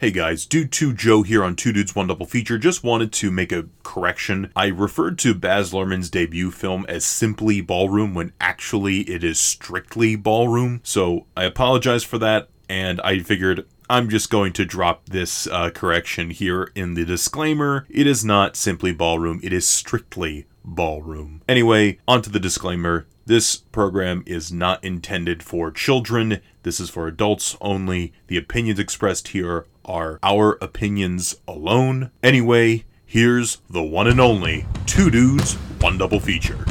Hey guys, Dude 2 Joe here on Two Dudes One Double Feature. Just wanted to make a correction. I referred to Baz Luhrmann's debut film as simply Ballroom when actually it is strictly Ballroom. So I apologize for that, and I figured I'm just going to drop this uh, correction here in the disclaimer. It is not simply Ballroom, it is strictly Ballroom. Anyway, onto the disclaimer. This program is not intended for children. This is for adults only. The opinions expressed here are our opinions alone. Anyway, here's the one and only Two Dudes, One Double Feature.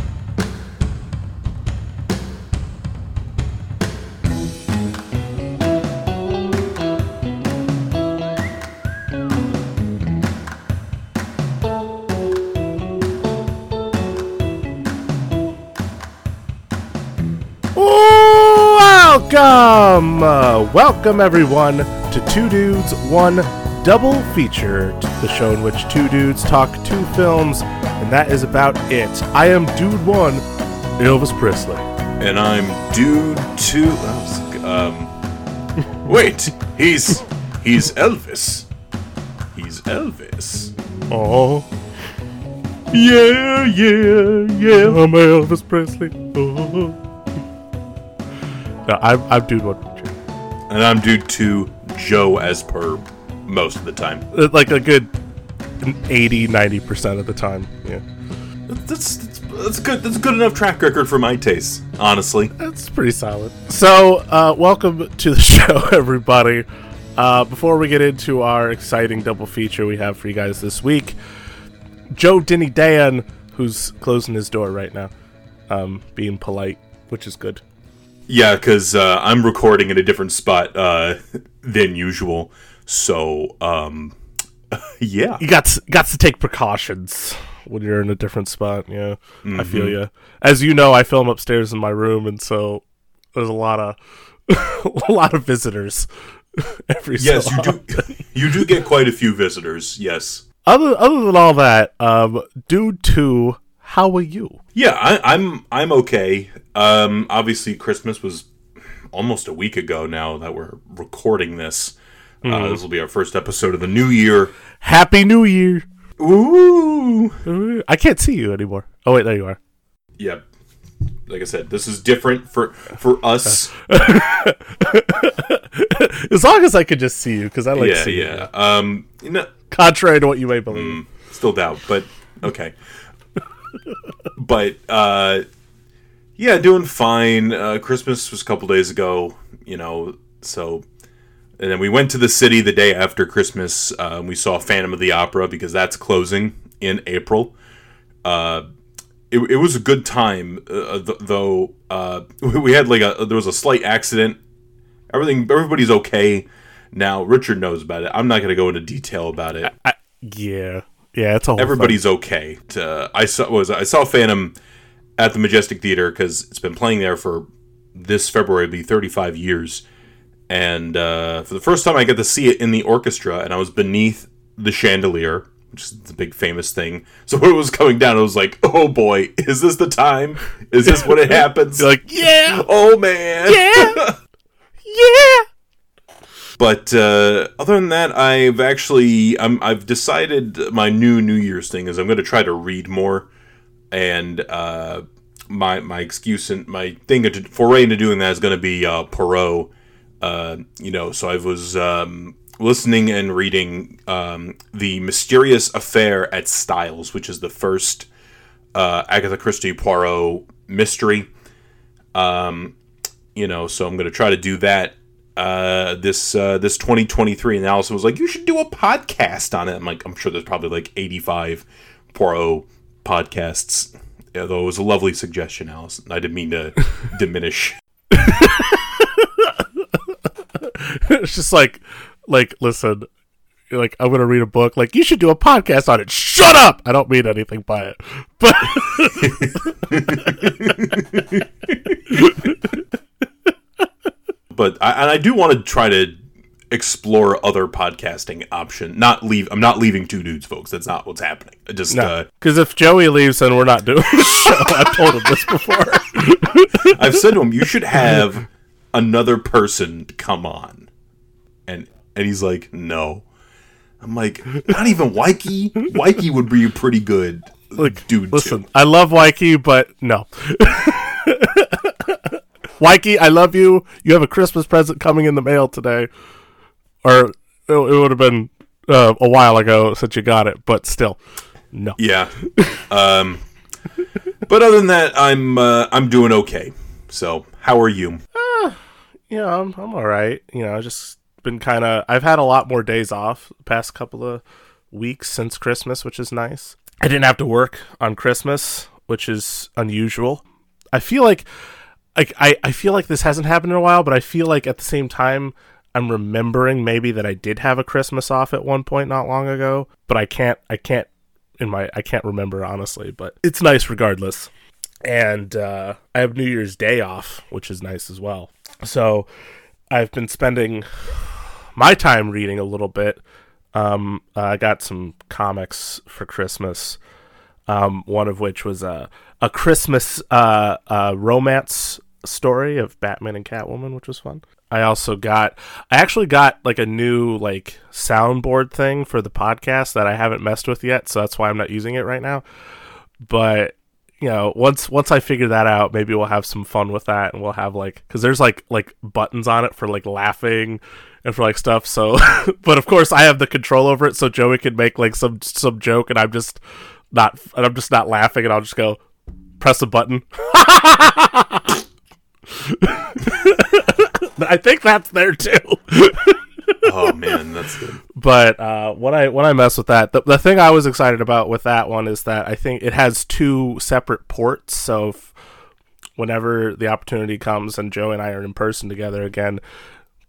Welcome! Uh, welcome, everyone, to Two Dudes, One Double Feature, the show in which two dudes talk two films, and that is about it. I am Dude One, Elvis Presley. And I'm Dude 2. Um, wait, he's. He's Elvis. He's Elvis. Oh. Yeah, yeah, yeah, I'm Elvis Presley. Oh. No, I'm, I'm Dude One. And I'm Dude 2 Joe as per most of the time. Uh, Like a good 80, 90% of the time. Yeah. That's, that's, that's good. That's a good enough track record for my taste, honestly. That's pretty solid. So, uh, welcome to the show, everybody. Uh, before we get into our exciting double feature we have for you guys this week, Joe Denny Dan, who's closing his door right now, um, being polite, which is good. Yeah, because uh, I'm recording in a different spot uh, than usual. So, um, yeah. You got to, got to take precautions when you're in a different spot. Yeah, I feel Mm-hmm. you. As you know, I film upstairs in my room, and so there's a lot of a lot of visitors every Yes, so you do. You do get quite a few visitors. Yes. other other than all that, um, dude, two, how are you? Yeah, I, I'm. I'm okay. Um, obviously, Christmas was almost a week ago now that we're recording this. Uh, this will be our first episode of the new year. Happy New Year! Ooh. Ooh, I can't see you anymore. Oh wait, there you are. Yeah. Like I said, this is different for for us. As long as I could just see you, because I like yeah, seeing you. yeah. Um, you know, Contrary to what you may believe. still doubt, but okay. But uh, yeah, doing fine. Uh, Christmas was a couple days ago, you know. So, and then we went to the city the day after Christmas. Uh, we saw Phantom of the Opera because that's closing in April. Uh, it, it was a good time, uh, th- though. Uh, we had like a there was a slight accident. Everything, everybody's okay now. Richard knows about it. I'm not going to go into detail about it I, yeah, yeah, it's all. everybody's okay. To, I saw was I saw Phantom at the Majestic Theater because it's been playing there for this February it'll be 35 years, and uh, for the first time I got to see it in the orchestra, and I was beneath the chandelier, which is the big famous thing. So when it was coming down, I was like, "Oh boy, is this the time? Is this when it happens?" Like, yeah, "Oh man, yeah, yeah. But uh, other than that, I've actually I'm, I've decided my new New Year's thing is I'm going to try to read more, and uh, my my excuse and my thing to foray into doing that is going to be uh, Poirot. Uh, you know, so I was um, listening and reading um, the Mysterious Affair at Styles, which is the first uh, Agatha Christie Poirot mystery. Um, you know, so I'm going to try to do that uh, this uh, this 2023. And Allison was like, "You should do a podcast on it." I'm like, "I'm sure there's probably like 85 Poirot podcasts." Though it was a lovely suggestion, Allison. I didn't mean to diminish. it's just like, like, listen, like, I'm gonna read a book. Like, you should do a podcast on it. Shut up! I don't mean anything by it, but But I, and I do want to try to explore other podcasting option. Not leave. I'm not leaving two dudes, folks. That's not what's happening. I just uh, because if Joey leaves, then we're not doing the show. I've told him this before. I've said to him, you should have another person come on and And he's like, no. I'm like, not even Waiki. Waiki would be pretty good, Look, dude. listen, too. I love Waiki, but no. Waiki, I love you. You have a Christmas present coming in the mail today, or it, it would have been uh, a while ago since you got it, but still, no. Yeah. Um, but other than that, I'm uh, I'm doing okay. So, how are you? you know, I'm, I'm all right. You know, I just been kind of. I've had a lot more days off the past couple of weeks since Christmas, which is nice. I didn't have to work on Christmas, which is unusual. I feel like, like I, I feel like this hasn't happened in a while, but I feel like at the same time. I'm remembering maybe that I did have a Christmas off at one point not long ago, but I can't I can't in my I can't remember honestly, but it's nice regardless. And uh, I have New Year's Day off, which is nice as well. So I've been spending my time reading a little bit. Um, I got some comics for Christmas. Um, one of which was a a Christmas uh, uh, romance story of Batman and Catwoman, which was fun. I also got I actually got like a new like soundboard thing for the podcast that I haven't messed with yet, so that's why I'm not using it right now. But you know, once once I figure that out, maybe we'll have some fun with that, and we'll have like because there's like like buttons on it for like laughing and for like stuff. So, but of course, I have the control over it, so Joey can make like some some joke, and I'm just not and I'm just not laughing, and I'll just go press a button. I think that's there too. Oh man, that's good. but uh, when I when I mess with that, the, the thing I was excited about with that one is that I think it has two separate ports. So if, whenever the opportunity comes and Joe and I are in person together again,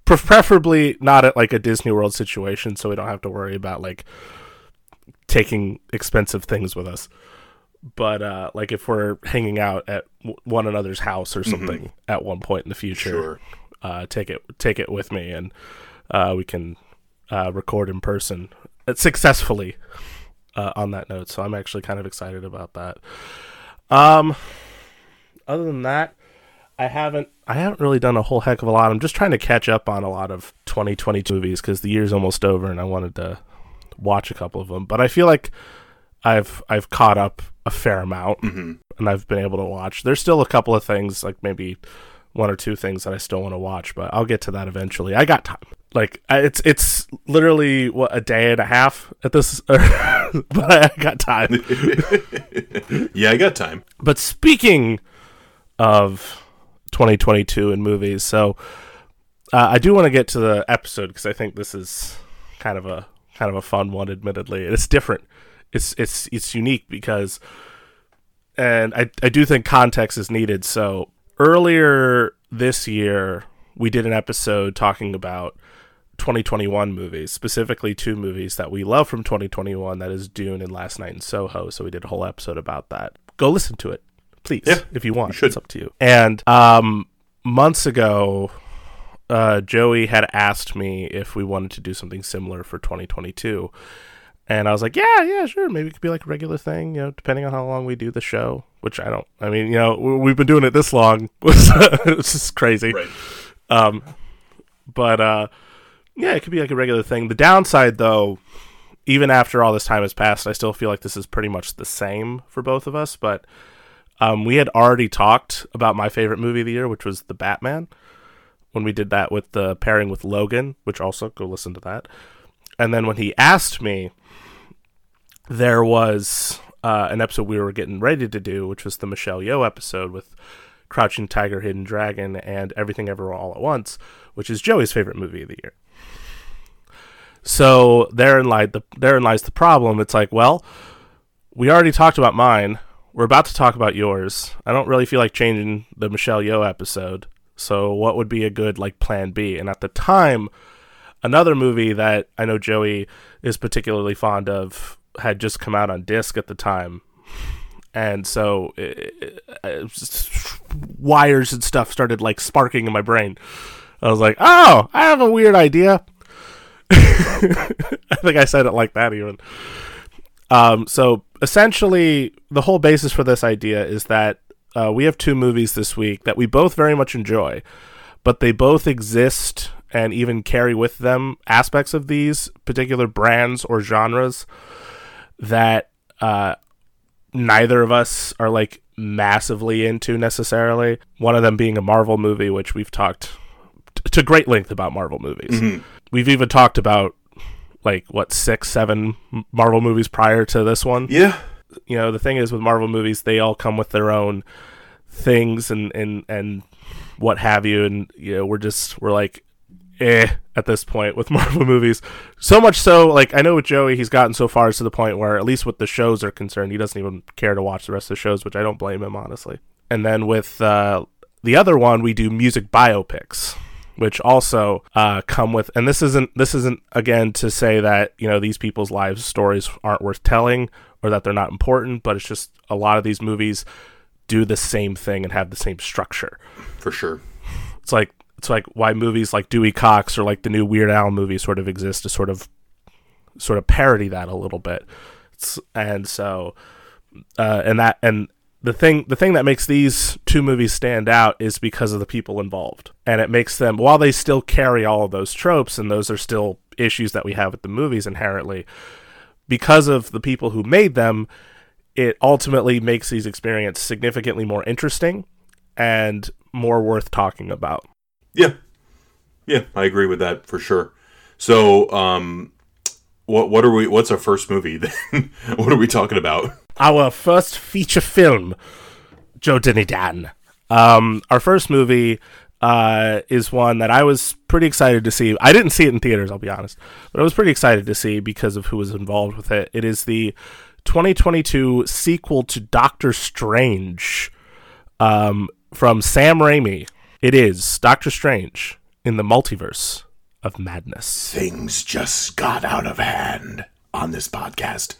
pre- preferably not at like a Disney World situation, so we don't have to worry about like taking expensive things with us. But uh, like if we're hanging out at one another's house or something at one point in the future, Sure. uh, take it take it with me, and uh, we can uh, record in person uh, successfully. Uh, on that note, so I'm actually kind of excited about that. Um, other than that, I haven't I haven't really done a whole heck of a lot. I'm just trying to catch up on a lot of 2022 movies because the year's almost over, and I wanted to watch a couple of them. But I feel like I've I've caught up a fair amount, and I've been able to watch. There's still a couple of things, like maybe one or two things that I still want to watch, but I'll get to that eventually. I got time. Like it's it's literally what a day and a half at this, but I got time. Yeah, I got time. But speaking of 2022 in movies, so uh, I do want to get to the episode because I think this is kind of a kind of a fun one. Admittedly, it's different. It's it's it's unique because, and I I do think context is needed. So earlier this year, we did an episode talking about 2021 movies, specifically two movies that we love from 2021. That is Dune and Last Night in Soho. So we did a whole episode about that. Go listen to it, please, Yeah, if you want. you. It's up to you. And um, months ago, uh, Joey had asked me if we wanted to do something similar for 2022. And I was like, yeah, yeah, sure. Maybe it could be like a regular thing, you know, depending on how long we do the show, which I don't, I mean, you know, we- we've been doing it this long. it's just crazy. Right. Um, but, uh, yeah, it could be like a regular thing. The downside, though, even after all this time has passed, I still feel like this is pretty much the same for both of us. But um, we had already talked about my favorite movie of the year, which was The Batman, when we did that with the pairing with Logan, which also go listen to that. And then when he asked me, there was uh, an episode we were getting ready to do, which was the Michelle Yeoh episode with Crouching Tiger, Hidden Dragon, and Everything Ever All at Once, which is Joey's favorite movie of the year. So therein lied the therein lies the problem. It's like, well, we already talked about mine. We're about to talk about yours. I don't really feel like changing the Michelle Yeoh episode. So what would be a good like plan B? And at the time, another movie that I know Joey is particularly fond of had just come out on disc at the time. And so it, it- wires and stuff started like sparking in my brain. I was like, "Oh, I have a weird idea." I think I said it like that even. Um, so essentially, the whole basis for this idea is that uh, we have two movies this week that we both very much enjoy, but they both exist and even carry with them aspects of these particular brands or genres that uh, neither of us are like massively into necessarily. One of them being a Marvel movie, which we've talked t- to great length about Marvel movies. Mm-hmm. We've even talked about like what six, seven Marvel movies prior to this one. Yeah. You know, the thing is with Marvel movies, they all come with their own things and and and what have you, and you know, we're just we're like eh at this point with Marvel movies. So much so, like I know with Joey, he's gotten so far as to the point where, at least with the shows are concerned, he doesn't even care to watch the rest of the shows, which I don't blame him honestly. And then with uh, the other one, we do music biopics, which also uh, come with. And this isn't this isn't again to say that you know these people's lives stories aren't worth telling or that they're not important, but it's just a lot of these movies do the same thing and have the same structure. For sure. It's like it's like why movies like Dewey Cox or like the new Weird Al movie sort of exist to sort of sort of parody that a little bit. It's, and so uh, and that and the thing the thing that makes these two movies stand out is because of the people involved. And it makes them while they still carry all of those tropes and those are still issues that we have with the movies inherently because of the people who made them it ultimately makes these experiences significantly more interesting and more worth talking about. Yeah. Yeah, I agree with that for sure. So, um what what are we what's our first movie then? what are we talking about? Our first feature film, Joe Denny. Um, our first movie uh, is one that I was pretty excited to see. I didn't see it in theaters, I'll be honest, but I was pretty excited to see because of who was involved with it. It is the 2022 sequel to Doctor Strange um, from Sam Raimi. It is Doctor Strange in the Multiverse of Madness. Things just got out of hand on this podcast.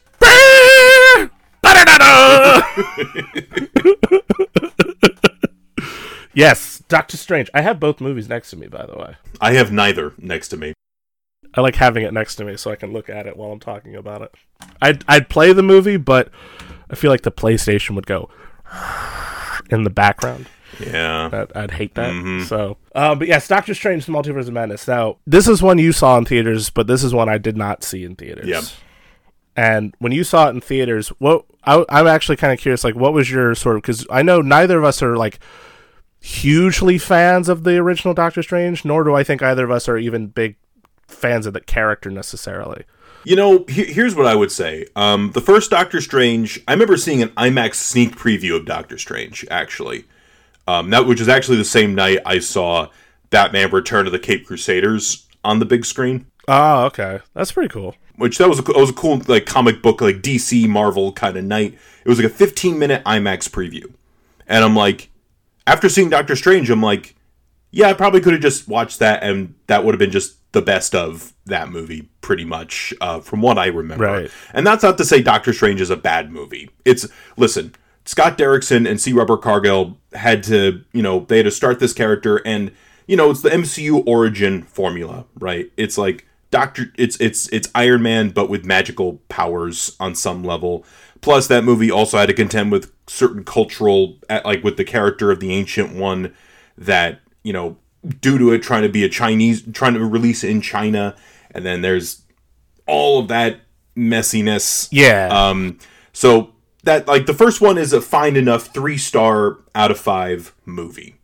yes, Doctor Strange. I have both movies next to me, by the way. I have neither next to me. I like having it next to me so I can look at it while I'm talking about it. I'd I'd play the movie, but I feel like the PlayStation would go in the background. Yeah. That, I'd hate that. So, uh, but yes, Doctor Strange: The Multiverse of Madness. Now, this is one you saw in theaters, but this is one I did not see in theaters. Yep. And when you saw it in theaters, what I, I'm actually kind of curious, like, what was your sort of? Because I know neither of us are like hugely fans of the original Doctor Strange, nor do I think either of us are even big fans of the character necessarily. You know, he- here's what I would say. Um, the first Doctor Strange, I remember seeing an IMAX sneak preview of Doctor Strange, actually. Um, that which is actually the same night I saw Batman: Return of the Caped Crusaders on the big screen. Oh, okay, that's pretty cool. Which that was a, that was a cool like comic book like DC Marvel kind of night. It was like a 15 minute IMAX preview, and I'm like, after seeing Doctor Strange, I'm like, yeah, I probably could have just watched that, and that would have been just the best of that movie, pretty much, uh, from what I remember. Right. And that's not to say Doctor Strange is a bad movie. It's listen, Scott Derrickson and C. Robert Cargill had to, you know, they had to start this character, and you know, it's the MCU origin formula, right? It's like Doctor, it's it's it's Iron Man, but with magical powers on some level. Plus, that movie also had to contend with certain cultural, like with the character of the Ancient One, that you know, due to it trying to be a Chinese, trying to release in China, and then there's all of that messiness. Yeah. Um, so that like the first one is a fine enough three star out of five movie.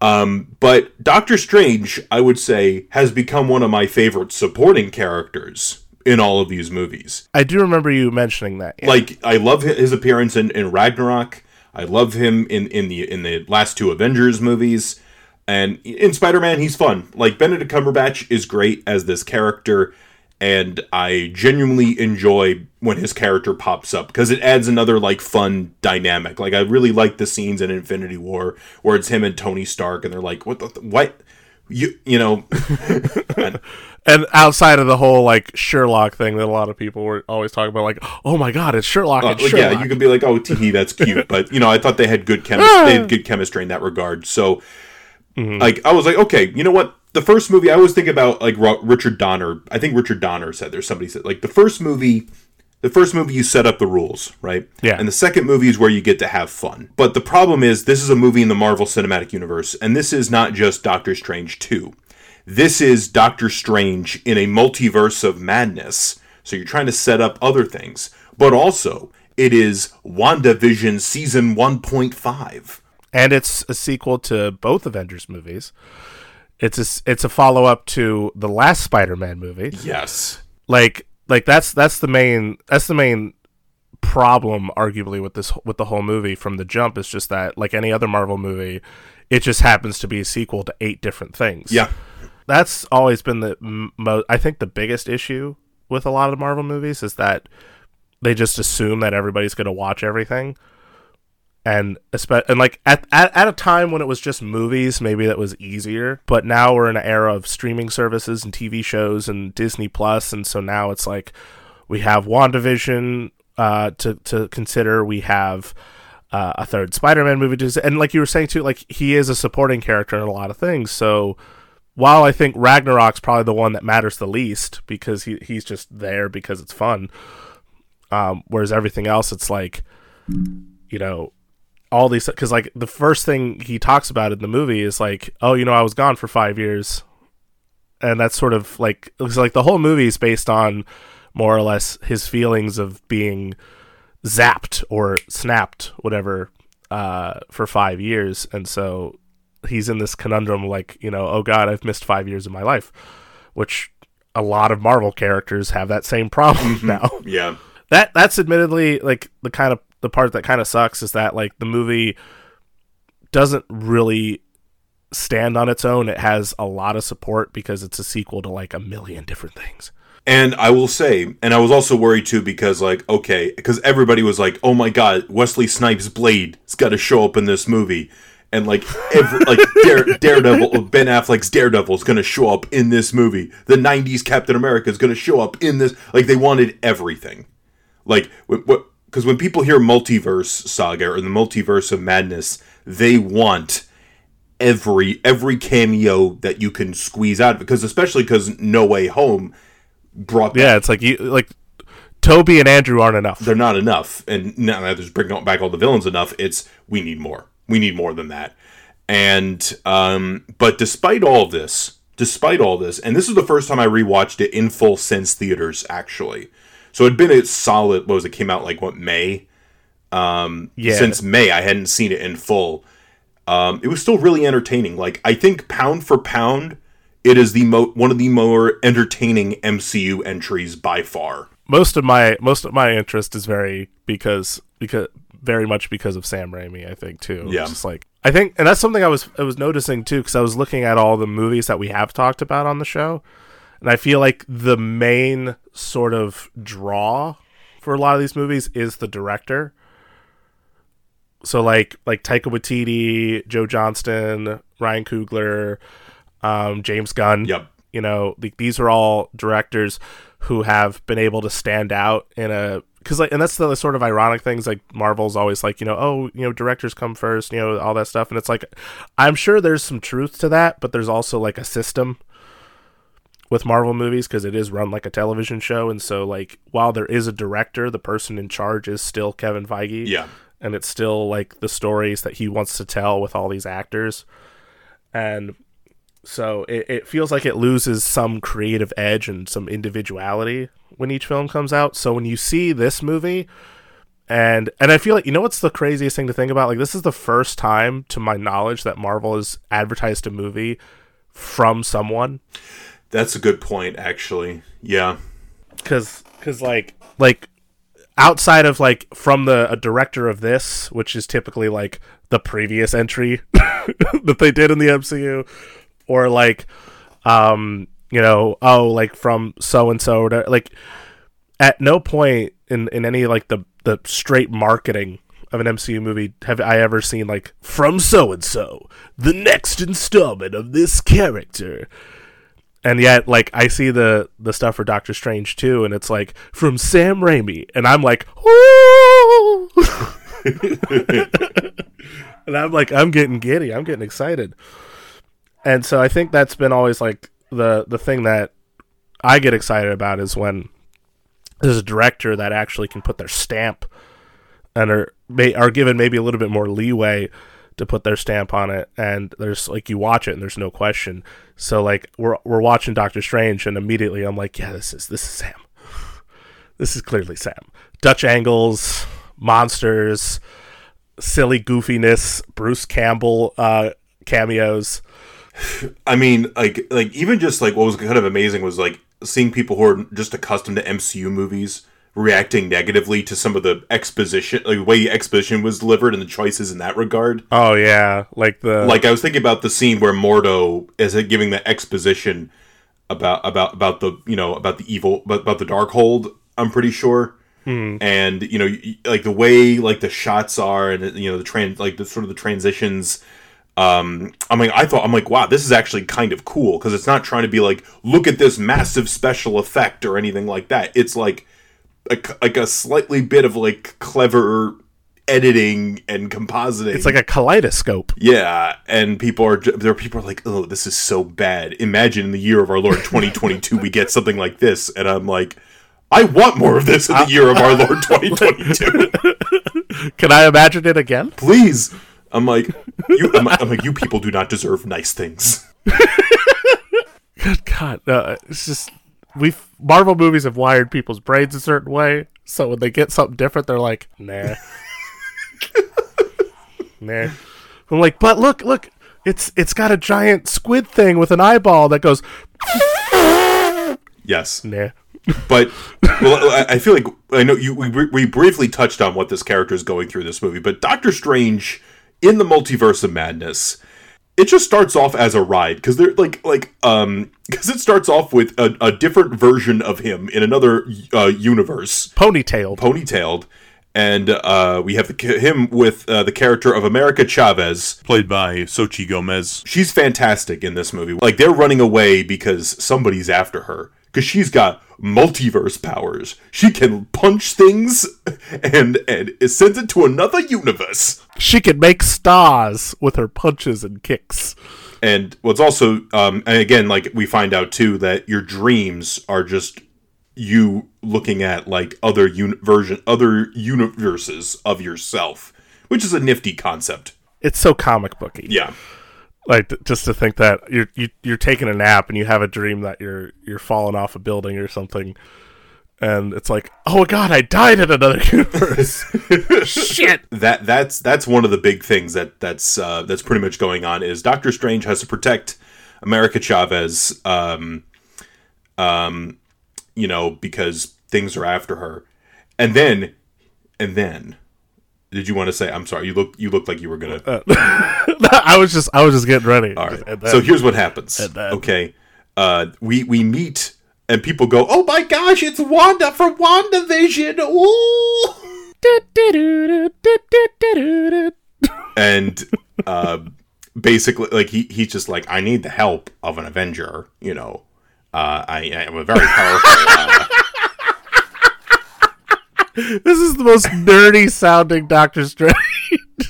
Um, but Doctor Strange, I would say, has become one of my favorite supporting characters in all of these movies. I do remember you mentioning that. yeah. Like I love his appearance in, in Ragnarok. I love him in, in the in the last two Avengers movies. And in Spider Man, he's fun. Like Benedict Cumberbatch is great as this character, and I genuinely enjoy when his character pops up because it adds another like fun dynamic. Like I really like the scenes in Infinity War where it's him and Tony Stark, and they're like, "What the what." You you know, and- and outside of the whole like Sherlock thing that a lot of people were always talking about, like, oh my god, it's Sherlock, Uh, it's Sherlock. yeah, you could be like, "Oh, tee that's cute," but you know, I thought they had good chemistry. they had good chemistry in that regard. So, like, I was like, okay, you know what? The first movie, I always think about like Richard Donner. I think Richard Donner said there's somebody said like the first movie. The first movie you set up the rules, right? Yeah. And the second movie is where you get to have fun. But the problem is this is a movie in the Marvel Cinematic Universe, and this is not just Doctor Strange 2. This is Doctor Strange in a multiverse of madness. So you're trying to set up other things. But also, it is WandaVision season 1.5. and it's a sequel to both Avengers movies. It's a it's a follow up to the last Spider Man movie. Yes. Like like that's that's the main that's the main problem arguably with this with the whole movie from the jump is just that like any other Marvel movie, it just happens to be a sequel to eight different things. Yeah. that's always been the mo- I think the biggest issue with a lot of Marvel movies is that they just assume that everybody's going to watch everything. And and like at, at at a time when it was just movies, maybe that was easier. But now we're in an era of streaming services and TV shows and Disney Plus, and so now it's like we have WandaVision uh, to to consider. We have uh, a third Spider-Man movie, to, and like you were saying too, like he is a supporting character in a lot of things. So while I think Ragnarok's probably the one that matters the least because he he's just there because it's fun. Um, whereas everything else, it's like, you know, all these because like the first thing he talks about in the movie is like, oh, you know, I was gone for five years, and that's sort of like it's like the whole movie is based on more or less his feelings of being zapped or snapped, whatever, uh, for five years, and so he's in this conundrum like you know oh god i've missed five years of my life which a lot of marvel characters have that same problem now. Yeah. that that's admittedly like the kind of the part that kind of sucks is that like the movie doesn't really stand on its own it has a lot of support because it's a sequel to like a million different things And I will say, and I was also worried too because, like, okay, because everybody was like, "Oh my God, Wesley Snipes' Blade has got to show up in this movie," and like, every, like Dare, Daredevil, Ben Affleck's Daredevil is going to show up in this movie. The '90s Captain America is going to show up in this. Like, they wanted everything. Like, because when people hear multiverse saga or the multiverse of madness, they want every every cameo that you can squeeze out because especially because No Way Home brought back yeah it's like you like toby and andrew aren't enough. They're not enough and now that there's bringing back all the villains enough it's we need more. We need more than that. And um but despite all this despite all this and this is the first time i rewatched it in full since theaters actually so it'd been a solid what was it came out like what may um Yeah. since may i hadn't seen it in full um it was still really entertaining like i think pound for pound it is the mo- one of the more entertaining mcu entries by far most of my most of my interest is very because because very much because of Sam Raimi, I think too. Yeah. just like I think, and that's something I was I was noticing too because I was looking at all the movies that we have talked about on the show, and I feel like the main sort of draw for a lot of these movies is the director. So like like Taika Waititi, Joe Johnston, Ryan Coogler, um, James Gunn yep you know like these are all directors who have been able to stand out in a because like and that's the sort of ironic things like marvel's always like you know oh you know directors come first you know all that stuff and it's like i'm sure there's some truth to that but there's also like a system with marvel movies because it is run like a television show and so like while there is a director the person in charge is still kevin feige. Yeah. And it's still like the stories that he wants to tell with all these actors. And so it, it feels like it loses some creative edge and some individuality when each film comes out. So when you see this movie and and i feel like you know what's the craziest thing to think about? Like this is the first time to my knowledge that marvel has advertised a movie from someone That's a good point, actually. Yeah. because because like like outside of like from the a director of this which is typically like the previous entry that they did in the mcu or like um you know oh like from so and so like at no point in in any like the the straight marketing of an MCU movie have I ever seen like from so and so the next installment of this character and yet like I see the the stuff for Doctor Strange too, and it's like from Sam Raimi, and I'm like, and I'm like, I'm getting giddy, I'm getting excited, and so I think that's been always like the the thing that I get excited about is when there's a director that actually can put their stamp and are may, are given maybe a little bit more leeway to put their stamp on it and there's like you watch it and there's no question. So like we're we're watching Doctor Strange and immediately I'm like yeah this is this is Sam. This is clearly Sam. Dutch angles monsters silly goofiness Bruce Campbell uh cameos. I mean, like, like even just like what was kind of amazing was like seeing people who are just accustomed to MCU movies reacting negatively to some of the exposition, like the way the exposition was delivered and the choices in that regard. oh yeah like the Like I was thinking about the scene where Mordo is giving the exposition about about about the you know about the evil about, about the Darkhold. I'm pretty sure. And you know, like the way like the shots are, and you know the trans like the sort of the transitions. Um, I'm mean, I thought I'm like, wow, this is actually kind of cool because it's not trying to be like, look at this massive special effect or anything like that. It's like a, like a slightly bit of like clever editing and compositing. it's like a kaleidoscope Yeah, and people are there. Are people are like, "Oh, this is so bad." Imagine in the year of our Lord 2022, we get something like this, and I'm like, I want more of this in the uh, year of our Lord 2022. can I imagine it again Please. I'm like, you. I'm, I'm like, you people do not deserve nice things. Good God, no, it's just we Marvel movies have wired people's brains a certain way, so when they get something different, they're like, nah, nah. I'm like, but look, look, it's it's got a giant squid thing with an eyeball that goes, Yes, nah. but well, I, I feel like I know you. We, we briefly touched on what this character is going through in this movie, but Doctor Strange in the multiverse of madness, it just starts off as a ride because they're like like um because it starts off with a, a different version of him in another uh, universe, Ponytailed. ponytailed. And uh, we have the, him with uh, the character of America Chavez, played by Xochitl Gomez. She's fantastic in this movie. Like they're running away because somebody's after her because she's got multiverse powers. She can punch things and and it sends it to another universe. She can make stars with her punches and kicks. And what's also, um, and again, like we find out too that your dreams are just you looking at like other un- version, other universes of yourself, which is a nifty concept. It's so comic booky. Yeah, like just to think that you're you, you're taking a nap and you have a dream that you're you're falling off a building or something. And it's like oh god i died in another universe. Shit. That that's that's one of the big things that that's uh, that's pretty much going on is Doctor Strange has to protect America Chavez, um, um, you know, because things are after her, and then, and then, did you want to say? I'm sorry, you look you look like you were gonna. i was just i was just getting ready All right. So here's what happens. okay, uh, we we meet and people go, "Oh my gosh, it's Wanda from WandaVision!" Ooh. and uh, basically, like he he's just like, "I need the help of an Avenger." You know, uh, I, I am a very powerful. This is the most nerdy sounding doctor strange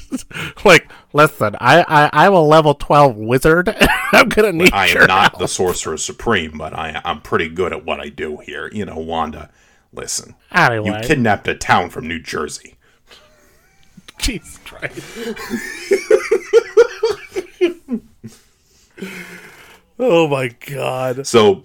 like listen I, I i'm a level 12 wizard i'm gonna need I am not help. the Sorcerer Supreme, but I I'm pretty good at what I do here. You know, Wanda. Listen, you kidnapped a town from New Jersey. jesus christ oh my god So,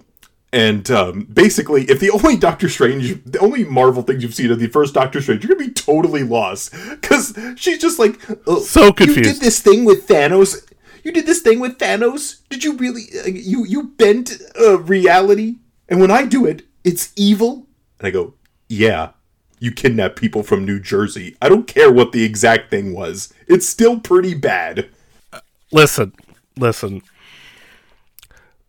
and um, basically, if the only Doctor Strange, the only Marvel things you've seen of the first Doctor Strange, you're gonna be totally lost because she's just like "Oh, So confused. You did this thing with Thanos. You did this thing with Thanos. Did you really? Uh, you you bent uh, reality, and when I do it, it's evil. And I go, yeah. You kidnap people from New Jersey. I don't care what the exact thing was. It's still pretty bad. listen listen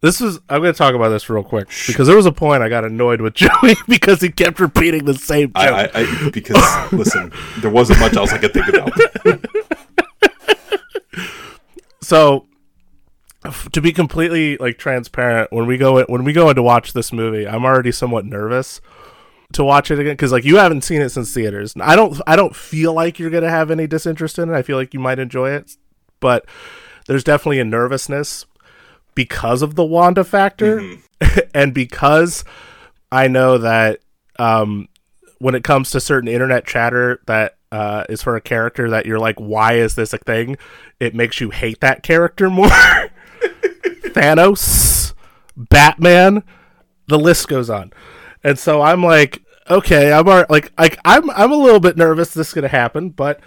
this is i'm going to talk about this real quick because there was a point i got annoyed with joey because he kept repeating the same joke. I, I, I because listen, there wasn't much else I could think about. so to be completely like transparent when we go in, when we go in to watch this movie i'm already somewhat nervous to watch it again because like you haven't seen it since theaters. I don't i don't feel like you're gonna have any disinterest in it. I feel like you might enjoy it but there's definitely a nervousness because of the wanda factor and because i know that um when it comes to certain internet chatter that uh, is for a character that you're like, why is this a thing? It makes you hate that character more. Thanos, Batman, the list goes on. And so I'm like, okay, I'm al- like, like I'm I'm a little bit nervous this is gonna happen, but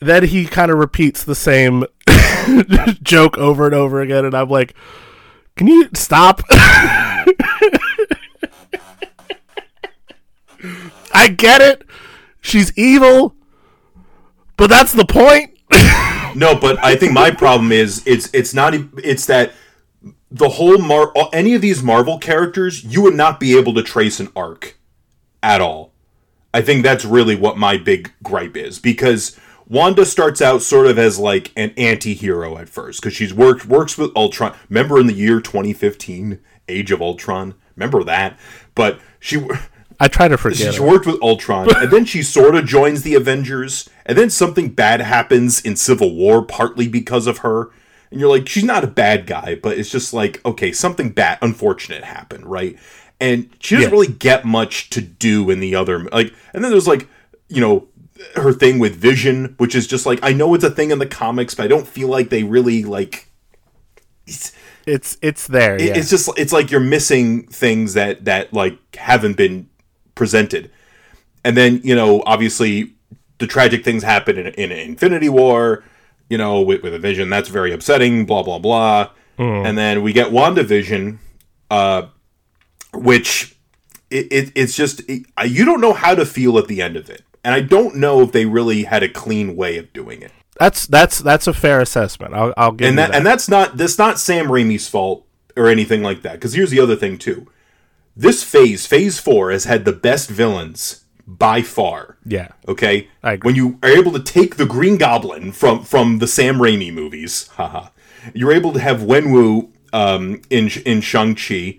then he kind of repeats the same joke over and over again, and I'm like, can you stop? I get it. She's evil, but that's the point. No, but I think my problem is it's it's not it's that the whole Mar any of these Marvel characters you would not be able to trace an arc at all. I think that's really what my big gripe is because Wanda starts out sort of as like an anti-hero at first because she's worked works with Ultron. Remember in the year 2015, Age of Ultron? Remember that? But she I try to forget. she it. worked with Ultron, and then she sort of joins the Avengers, and then something bad happens in Civil War, partly because of her. And you're like, she's not a bad guy, but it's just like, okay, something bad, unfortunate happened, right? And she doesn't really get much to do in the other, like, and then there's like, you know, her thing with Vision, which is just like, I know it's a thing in the comics, but I don't feel like they really like. It's, It's it's there. it- yeah. it's just it's like you're missing things that that like haven't been presented and then you know obviously the tragic things happen in, in infinity war you know with, with a vision that's very upsetting blah blah blah and then we get wandavision uh which it, it it's just it, you don't know how to feel at the end of it and i don't know if they really had a clean way of doing it that's that's that's a fair assessment. I'll I'll give and you that, that. and that's not that's not Sam Raimi's fault or anything like that. Because here's the other thing too. This phase, phase four, has had the best villains by far. yeah. Okay, when you are able to take the Green Goblin from from the Sam Raimi movies, haha, you're able to have Wenwu um, in in Shang Chi.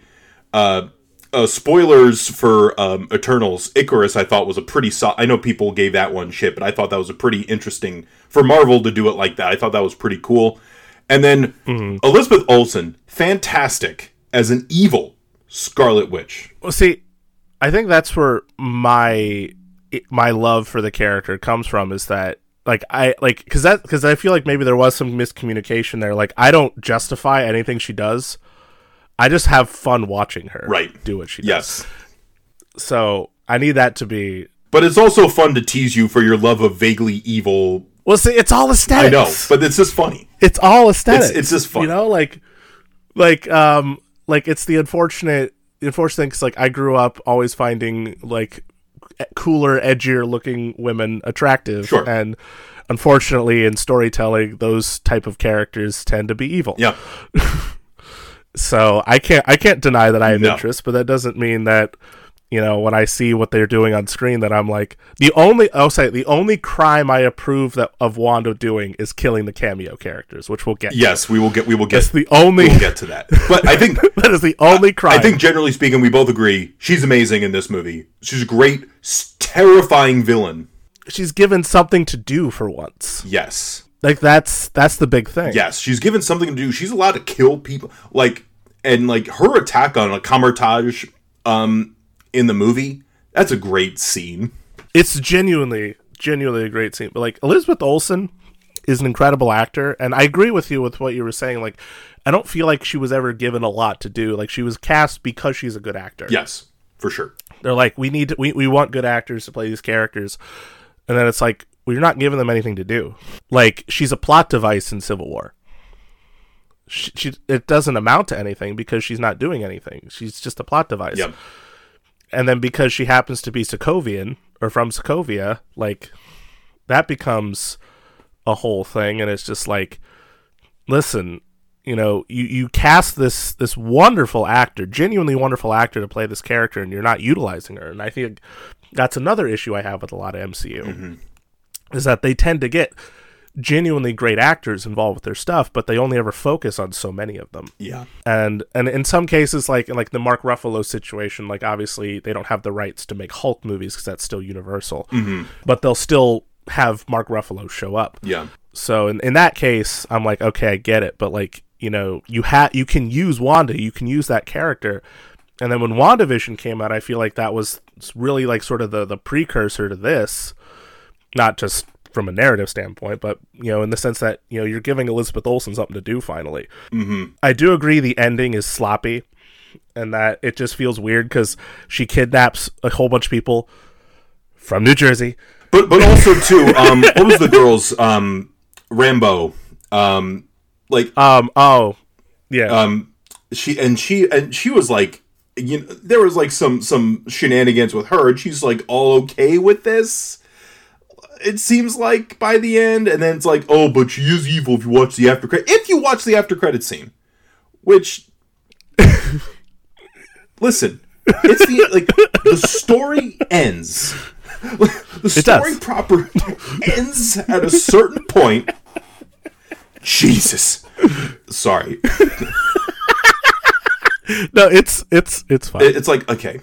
Uh, uh, spoilers for um, Eternals. Ikaris, I thought was a pretty. So- I know people gave that one shit, but I thought that was a pretty interesting for Marvel to do it like that. I thought that was pretty cool. And then Elizabeth Olsen, fantastic as an evil Scarlet Witch. Well, see, I think that's where my my love for the character comes from. Is that like I like because that because I feel like maybe there was some miscommunication there. Like I don't justify anything she does. I just have fun watching her Right. do what she does. Yes. So I need that to be. But it's also fun to tease you for your love of vaguely evil. Well, see, it's all aesthetics. I know, but it's just funny. it's all aesthetics. It's- it's just fun. You know, like, like, um, like it's the unfortunate, the unfortunate thing. Cause like I grew up always finding like cooler, edgier looking women attractive, Sure. and unfortunately, in storytelling, those type of characters tend to be evil. Yeah. So I can't, I can't deny that I have No. interest, but that doesn't mean that. You know, when I see what they're doing on screen, that I'm like the only. Oh, I'll say the only crime I approve that of Wanda doing is killing the cameo characters, which we'll get. to. Yes, we will get. We will That's get. the only. We'll get to that. But I think that is the only crime. I think generally speaking, we both agree she's amazing in this movie. She's a great, terrifying villain. she's given something to do for once. Yes, Like that's that's the big thing. yes, she's given something to do. She's allowed to kill people. Like and like her attack on a Kamar-Taj um in the movie. That's a great scene. It's genuinely genuinely a great scene. But like Elizabeth Olsen is an incredible actor, and I agree with you with what you were saying. Like I don't feel like she was ever given a lot to do. Like she was cast because she's a good actor. Yes, for sure. They're like, we need to, we, we want good actors to play these characters. And then it's like, you're not giving them anything to do. Like, she's a plot device in Civil War. She, she, it doesn't amount to anything because she's not doing anything. She's just a plot device. Yep. And then because she happens to be Sokovian or from Sokovia, like, that becomes a whole thing. And it's just like, listen, you know, you, you cast this this wonderful actor, genuinely wonderful actor to play this character, and you're not utilizing her. And I think that's another issue I have with a lot of MCU mm-hmm. Is that they tend to get genuinely great actors involved with their stuff, but they only ever focus on so many of them. Yeah. And and in some cases, like like the Mark Ruffalo situation, like obviously they don't have the rights to make Hulk movies because that's still Universal, mm-hmm. but they'll still have Mark Ruffalo show up. Yeah. So in, in that case, I'm like, okay, I get it, but like, you know, you ha you can use Wanda, you can use that character. And then when WandaVision came out, I feel like that was really like sort of the, the precursor to this. Not just from a narrative standpoint, but you know, in the sense that you know you're giving Elizabeth Olsen something to do finally. Mm-hmm. I do agree the ending is sloppy, and that it just feels weird because she kidnaps a whole bunch of people from New Jersey. But but also too, um, what was the girl's um, Rambeau? Um, like Um. Oh. Yeah. um, she and she and she was like, you know, there was like some some shenanigans with her, and she's like all okay with this. It seems like by the end, and then it's like, oh, but she is evil if you watch the after credit. If you watch the after credit scene, which listen, it's the like the story ends. The story proper ends at a certain point. Jesus, sorry. no, it's it's it's fine. It's like okay,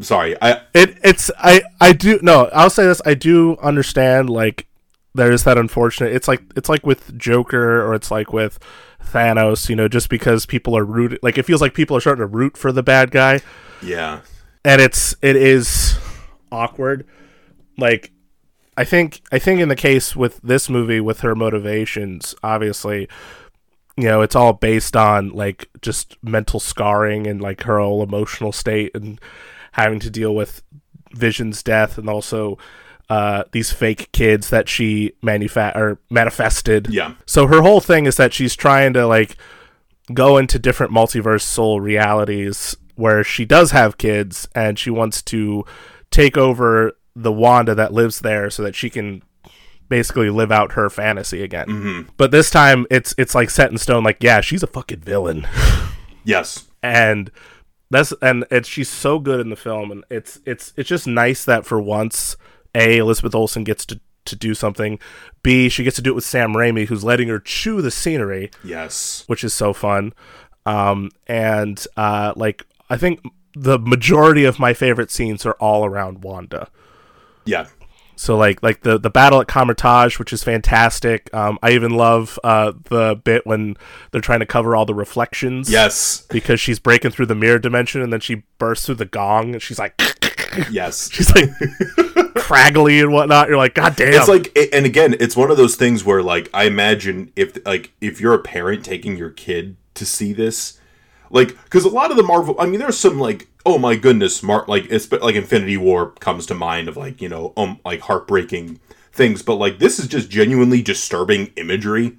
sorry. I it it's I I do no I'll say this I do understand like there's that unfortunate it's like it's like with Joker or it's like with Thanos you know just because people are rooted like it feels like people are starting to root for the bad guy yeah and it's it is awkward like I think I think in the case with this movie with her motivations obviously you know it's all based on like just mental scarring and like her whole emotional state and having to deal with vision's death and also uh, these fake kids that she manufa- or manifested yeah so her whole thing is that she's trying to like go into different multiversal realities where she does have kids and she wants to take over the Wanda that lives there so that she can basically live out her fantasy again. But this time it's it's like set in stone like yeah, she's a fucking villain. yes and that's and it's she's so good in the film and it's it's it's just nice that for once a Elizabeth Olsen gets to to do something. B she gets to do it with Sam Raimi who's letting her chew the scenery. Yes. Which is so fun. Um and uh like I think the majority of my favorite scenes are all around Wanda. Yeah so like like the the battle at Kamar-Taj, which is fantastic. Um, I even love uh, the bit when they're trying to cover all the reflections. yes because she's breaking through the mirror dimension and then she bursts through the gong and she's like yes she's like craggly and whatnot you're like god damn it's like and again it's one of those things where like i imagine if like if you're a parent taking your kid to see this like because a lot of the marvel i mean there's some like oh my goodness mar- like it's like infinity war comes to mind of like you know um like heartbreaking things but like this is just genuinely disturbing imagery.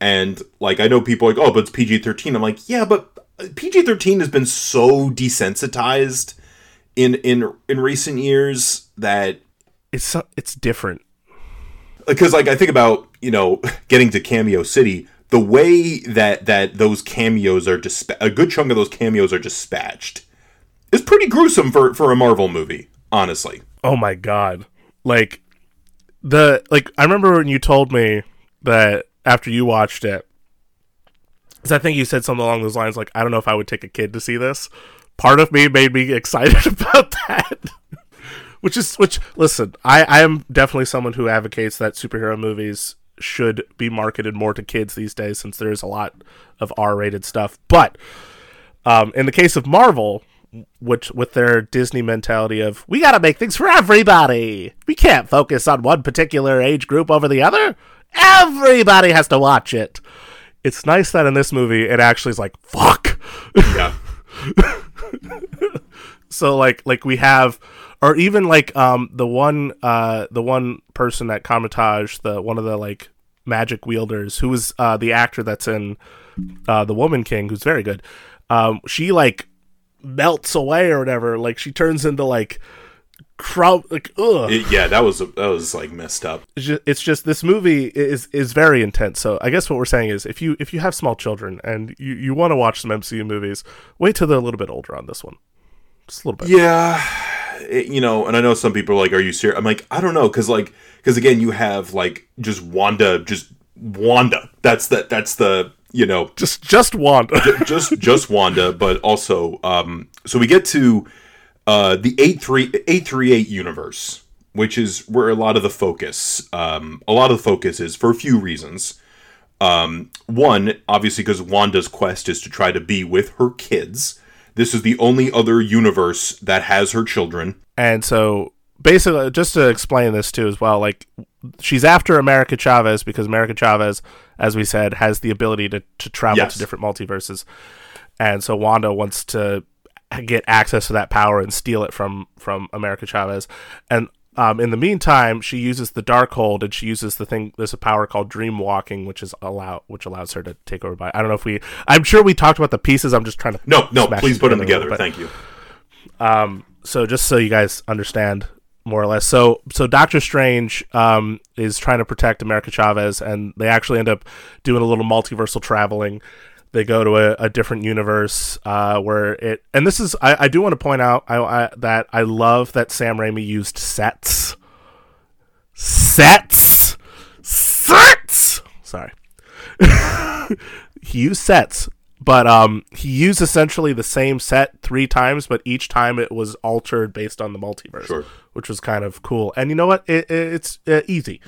And like i know people are like oh but it's pg-13 i'm like yeah but pg-13 has been so desensitized in in in recent years that it's it's different. Because like I think about you know getting to Cameo City, the way that that those cameos are disp- a good chunk of those cameos are dispatched is pretty gruesome for for a Marvel movie, honestly. oh my god. Like the like i remember when you told me that after you watched it 'cause i think you said something along those lines like i don't know if i would take a kid to see this. Part of me made me excited about that. Which is which listen i i am definitely someone who advocates that superhero movies should be marketed more to kids these days since there's a lot of r-rated stuff. But um, in the case of marvel which with their disney mentality of we gotta make things for everybody. We can't focus on one particular age group over the other. Everybody has to watch it. It's nice that in this movie it actually is like fuck. Yeah, so like like we have or even like um the one uh the one person at Kamar-Taj, the one of the like magic wielders who is uh the actor that's in uh the Woman King who's very good. Um she like melts away or whatever, like she turns into like crowd like ugh. It- yeah, that was that was like messed up. it's just, it's just this movie is is very intense. So I guess what we're saying is if you if you have small children and you, you want to watch some MCU movies, wait till they're a little bit older on this one. Just a little bit. Yeah, it- you know, and I know some people are like, "Are you serious?" I'm like, I don't know, because like, because again, you have like just Wanda, just Wanda. That's the that's the you know Just just Wanda. just just Wanda, but also um so we get to uh the 838 universe, which is where a lot of the focus um a lot of the focus is for a few reasons. Um one, obviously because Wanda's quest is to try to be with her kids. This is the only other universe that has her children. And so basically, just to explain this too as well, like she's after America Chavez because America Chavez, as we said, has the ability to to travel Yes. to different multiverses, and so Wanda wants to get access to that power and steal it from from America Chavez, and. Um, in the meantime, she uses the Darkhold, and she uses the thing. There's a power called Dream Walking, which is allow, which allows her to take over. By I don't know if we. I'm sure we talked about the pieces. I'm just trying to No, no, please put them together little. Thank you. Um. so just so you guys understand more or less so so doctor strange um, is trying to protect america chavez and they actually end up doing a little multiversal traveling they go to a, a different universe uh, where it and this is i, I do want to point out I, I, that i love that sam raimi used sets. Sets? Sets! Sorry. He used sets but um he used essentially the same set three times but each time it was altered based on the multiverse Sure. which was kind of cool. And you know what? It, it- it's uh, easy.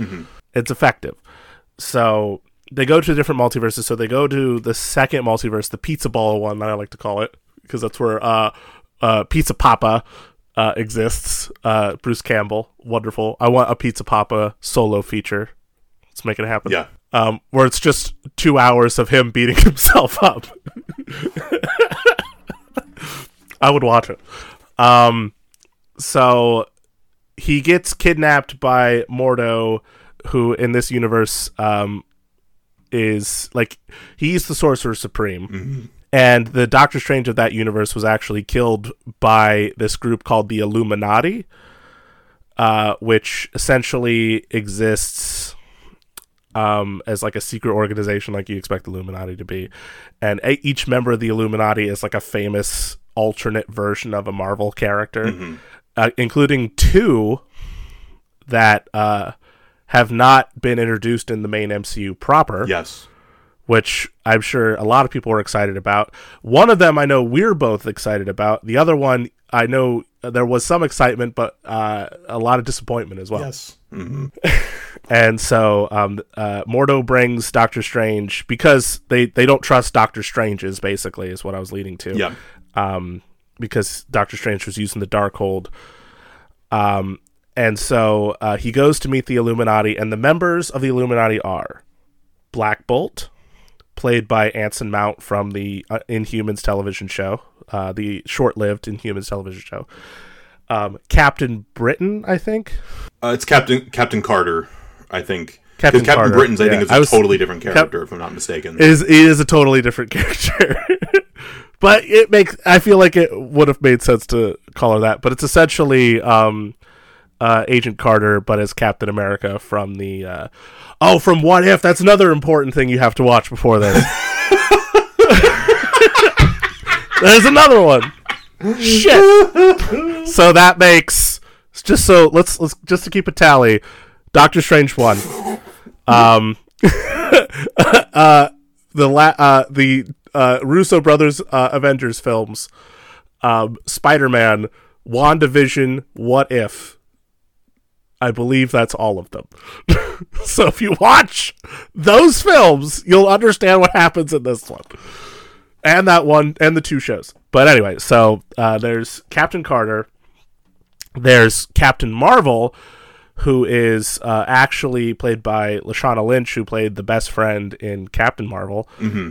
It's effective. So they go to different multiverses so they go to the second multiverse the pizza ball one that i like to call it because that's where uh uh pizza poppa uh exists uh bruce campbell wonderful i want a pizza poppa solo feature let's make it happen Yeah. um, where it's just two hours of him beating himself up. I would watch it. Um, so he gets kidnapped by Mordo, who in this universe um, is like he's the Sorcerer Supreme. And the Doctor Strange of that universe was actually killed by this group called the Illuminati, uh, which essentially exists um, as like a secret organization, like you expect Illuminati to be, and a- each member of the Illuminati is like a famous alternate version of a Marvel character, uh, including two that uh, have not been introduced in the main MCU proper Yes. which I'm sure a lot of people are excited about. One of them I know we're both excited about. The other one I know there was some excitement, but uh, a lot of disappointment as well. Yes. And so um, uh, Mordo brings Doctor Strange because they, they don't trust Doctor Strange's, basically, is what I was leading to. Yeah. Um, because Doctor Strange was using the Darkhold. Um, and so uh, he goes to meet the Illuminati, and the members of the Illuminati are Black Bolt, played by Anson Mount from the uh, Inhumans television show, uh, the short-lived Inhumans television show. Um, Captain Britain, I think. Uh, it's Captain Captain Carter, I think. Captain Because Captain Carter, Britain's, I yeah. think, is a was- totally different character, if I'm not mistaken. is it is a totally different character. but it makes I feel like it would have made sense to call her that. But it's essentially um, uh, Agent Carter, but as Captain America from the uh, oh from What If. That's another important thing you have to watch before this. There's another one. Shit. so that makes just so let's let's just to keep a tally. Doctor Strange one. Um, uh, the la- uh, the uh, Russo brothers uh, Avengers films, um, Spider Man, WandaVision, What If. I believe that's all of them. so if you watch those films, you'll understand what happens in this one. And that one, and the two shows. But anyway, so uh, there's Captain Carter, there's Captain Marvel, who is uh, actually played by Lashana Lynch, who played the best friend in Captain Marvel. Mm-hmm.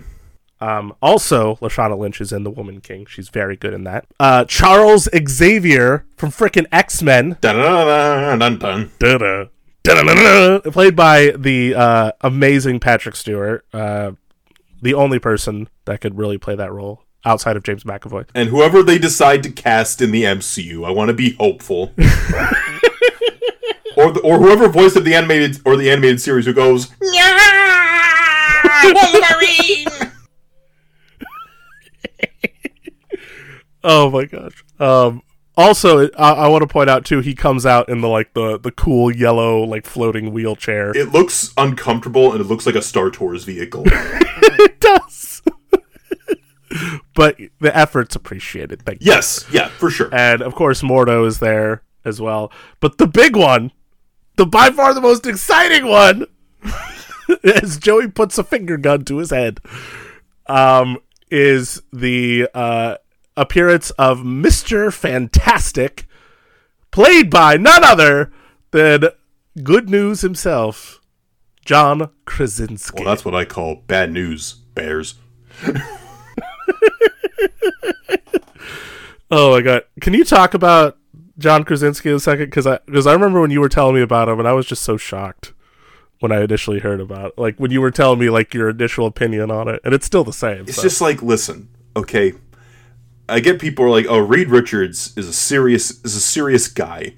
Um, also, Lashana Lynch is in The Woman King. She's very good in that. Uh, Charles Xavier from frickin' X Men, played by the uh, amazing Patrick Stewart, uh, the only person that could really play that role outside of James McAvoy. And whoever they decide to cast in the MCU, I want to be hopeful. or the, or whoever voiced of the animated or the animated series who goes Wolverine. Oh my gosh. Um, also, I, I want to point out too, he comes out in the like the the cool yellow like floating wheelchair. It looks uncomfortable and it looks like a Star Tours vehicle. it does. but the effort's appreciated. Thank you. yes, yeah, for sure. And of course, Mordo is there as well. But the big one, the by far the most exciting one, as Joey puts a finger gun to his head, um, is the uh, appearance of Mister Fantastic, played by none other than Good News himself, John Krasinski. Well, that's what I call bad news, Bears. oh my god! Can you talk about John Krasinski a second? Because I because I remember when you were telling me about him, and I was just so shocked when I initially heard about it. like when you were telling me like your initial opinion on it, and it's still the same. It's so. just like, listen, okay. I get people are like, "Oh, Reed Richards is a serious is a serious guy,"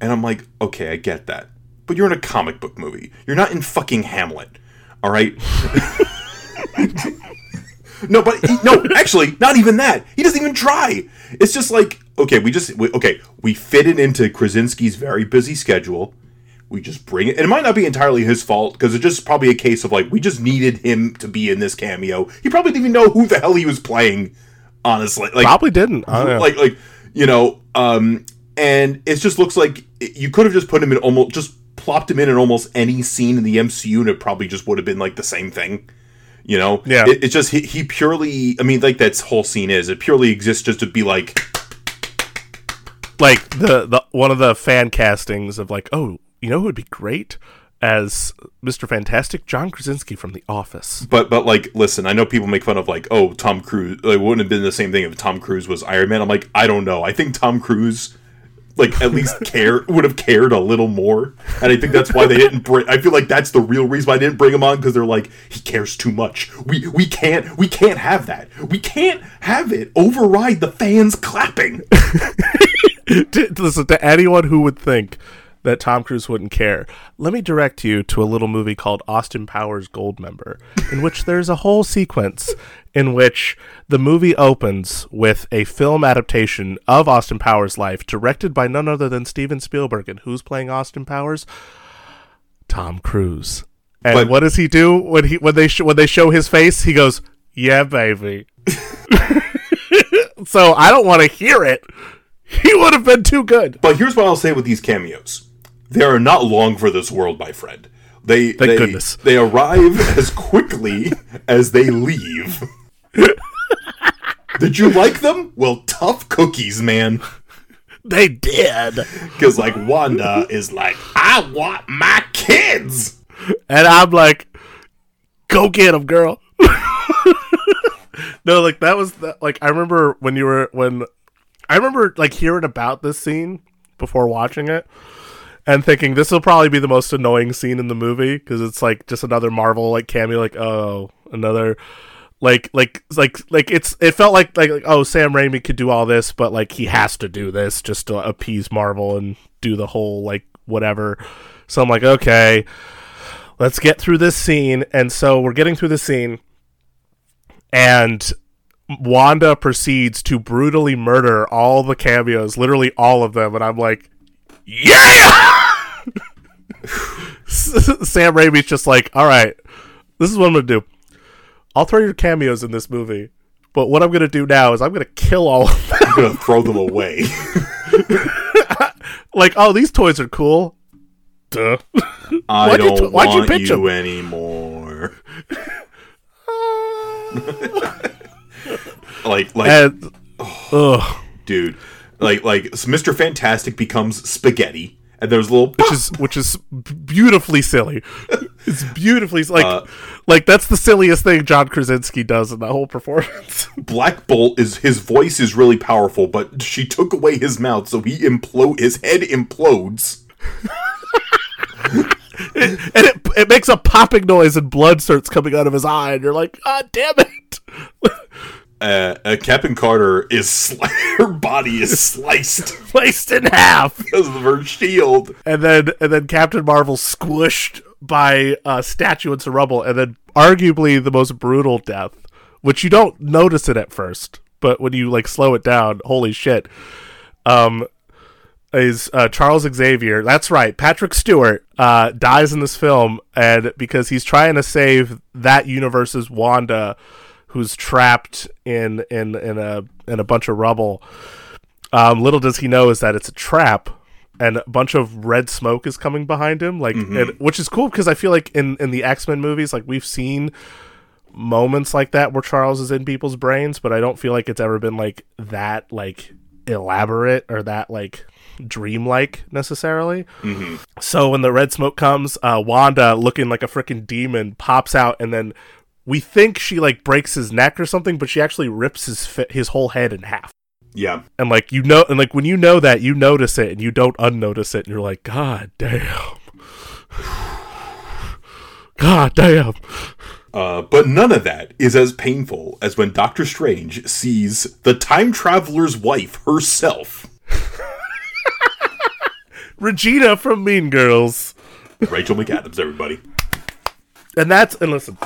and I'm like, "Okay, I get that, but you're in a comic book movie. You're not in fucking Hamlet, all right." no, but he, no, actually, not even that. He doesn't even try. It's just like, okay, we just we, okay, we fit it into Krasinski's very busy schedule. We just bring it. And it might not be entirely his fault because it's just probably a case of like we just needed him to be in this cameo. He probably didn't even know who the hell he was playing honestly. Like probably didn't. I don't know. like like you know, um, and it just looks like you could have just put him in almost just plopped him in in almost any scene in the MCU, and it probably just would have been like the same thing. You know, Yeah. It, it's just he, he purely. I mean, like that whole scene is. It purely exists just to be like, like the the one of the fan castings of like, oh, you know who would be great as Mr. Fantastic? John Krasinski from The Office. but but like, listen. I know people make fun of like, oh, Tom Cruise. It wouldn't have been the same thing if Tom Cruise was Iron Man. I'm like, I don't know. I think Tom Cruise. Like at least care would have cared a little more, and I think that's why they didn't bring. I feel like that's the real reason why I didn't bring him on because they're like he cares too much. We we can't we can't have that. We can't have it override the fans clapping. to, listen to anyone who would think that Tom Cruise wouldn't care. Let me direct you to a little movie called Austin Powers Goldmember, in which there's a whole sequence in which the movie opens with a film adaptation of Austin Powers' life, directed by none other than Steven Spielberg. And who's playing Austin Powers? Tom Cruise. And But- what does he do when he when they sh- when they show his face? He goes, "Yeah, baby." so I don't want to hear it. He would have been too good. But here's what I'll say with these cameos: they are not long for this world, my friend. They Thank they, goodness. they arrive as quickly as they leave. Did you like them? Well, tough cookies, man. They did. Because like Wanda is like, I want my kids. And I'm like, go get them, girl. no, like that was the, like I remember when you were when I remember like hearing about this scene before watching it and thinking this will probably be the most annoying scene in the movie because it's like just another Marvel like cameo like oh another like like like like it's it felt like, like like oh Sam Raimi could do all this but like he has to do this just to appease Marvel and do the whole like whatever. So I'm like okay let's get through this scene. And so we're getting through the scene and Wanda proceeds to brutally murder all the cameos literally all of them. And I'm like yeah Sam Raimi's just like all right this is what I'm gonna do I'll throw your cameos in this movie. But what I'm going to do now is I'm going to kill all of them. I'm gonna throw them away. like, oh, these toys are cool. Duh. I Why'd you don't t- why'd you want pitch you 'em? anymore. like like and, oh, ugh, dude, like like Mr. Fantastic becomes spaghetti, and there's a little which is which is beautifully silly. It's beautifully like Uh, like that's the silliest thing John Krasinski does in that whole performance. Black Bolt is his voice is really powerful, but she took away his mouth, so he implode his head implodes. and it it makes a popping noise and blood starts coming out of his eye and you're like, "God damn it." Uh, uh, Captain Carter is sli- her body is sliced Placed in half. because of her shield. and then and then Captain Marvel squished by a statue into rubble, and then arguably the most brutal death, which you don't notice it at first, but when you like slow it down, holy shit! Um, is uh, Charles Xavier? That's right, Patrick Stewart uh, dies in this film, and because he's trying to save that universe's Wanda, who's trapped in in in a in a bunch of rubble. Um, little does he know is that it's a trap, and a bunch of red smoke is coming behind him. Like, and, which is cool because I feel like in in the X Men movies, like we've seen moments like that where Charles is in people's brains, but I don't feel like it's ever been like that like elaborate or that like dreamlike necessarily. So when the red smoke comes, uh, Wanda, looking like a freaking demon, pops out, and then we think she like breaks his neck or something, but she actually rips his fi- his whole head in half. Yeah. And like you know, and like when you know that, you notice it, and you don't unnotice it, and you're like, God damn, God damn. Uh, but none of that is as painful as when Doctor Strange sees the time traveler's wife herself, Regina from Mean Girls. Rachel McAdams. Everybody. and that's and listen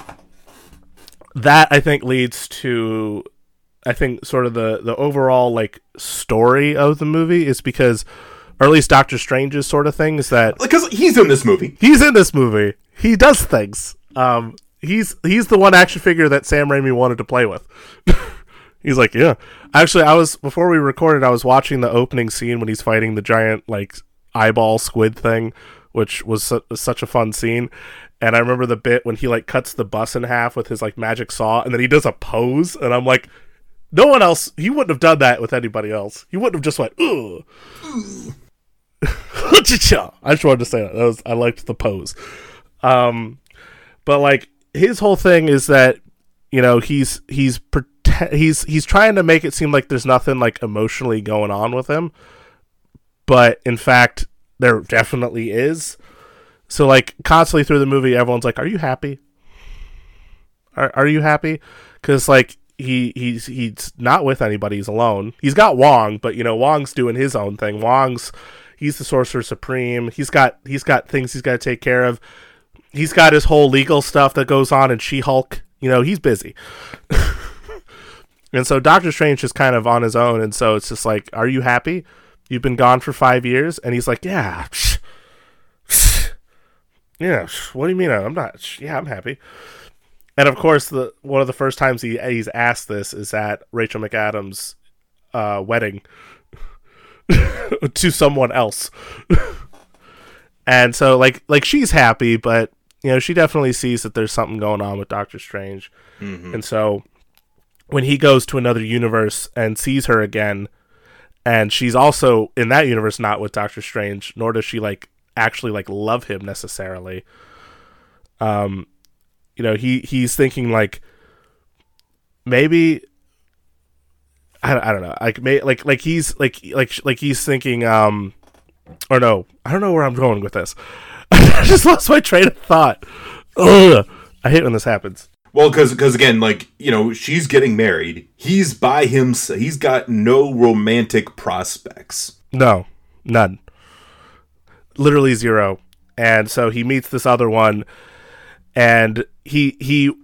that i think leads to i think sort of the the overall like story of the movie is because or at least doctor strange's sort of thing is that Because he's in this movie. he's in this movie. He does things. Um he's he's the one action figure that sam raimi wanted to play with. He's like yeah. Actually i was before we recorded i was watching the opening scene when he's fighting the giant like eyeball squid thing which was su- such a fun scene and i remember the bit when he like cuts the bus in half with his like magic saw and then he does a pose and i'm like no one else he wouldn't have done that with anybody else he wouldn't have just went ugh I just wanted to say that. that was, I liked the pose. Um, but like his whole thing is that you know he's he's he's he's trying to make it seem like there's nothing like emotionally going on with him, but in fact there definitely is. So like constantly through the movie, everyone's like, "Are you happy? Are Are you happy?" Because like he he's he's not with anybody. He's alone. He's got Wong, but you know Wong's doing his own thing. Wong's he's the sorcerer supreme. He's got he's got things he's got to take care of. He's got his whole legal stuff that goes on in She Hulk. You know he's busy. And so Doctor Strange is kind of on his own, and so it's just like, "Are you happy? You've been gone for five years," and he's like, "Yeah, yeah. What do you mean? I'm not. Yeah, I'm happy." And of course, the one of the first times he he's asked this is at Rachel McAdams' uh, wedding to someone else, and so like like she's happy, but you know she definitely sees that there's something going on with Doctor Strange, and so when he goes to another universe and sees her again and she's also in that universe not with Doctor Strange nor does she like actually like love him necessarily um you know he he's thinking like maybe I, don't- I don't know like may, like like he's like like like he's thinking um or no I don't know where I'm going with this I just lost my train of thought Ugh. I hate when this happens Well, because because again, like you know, she's getting married. He's by himself. He's got no romantic prospects. No, none. Literally zero. And so he meets this other one, and he he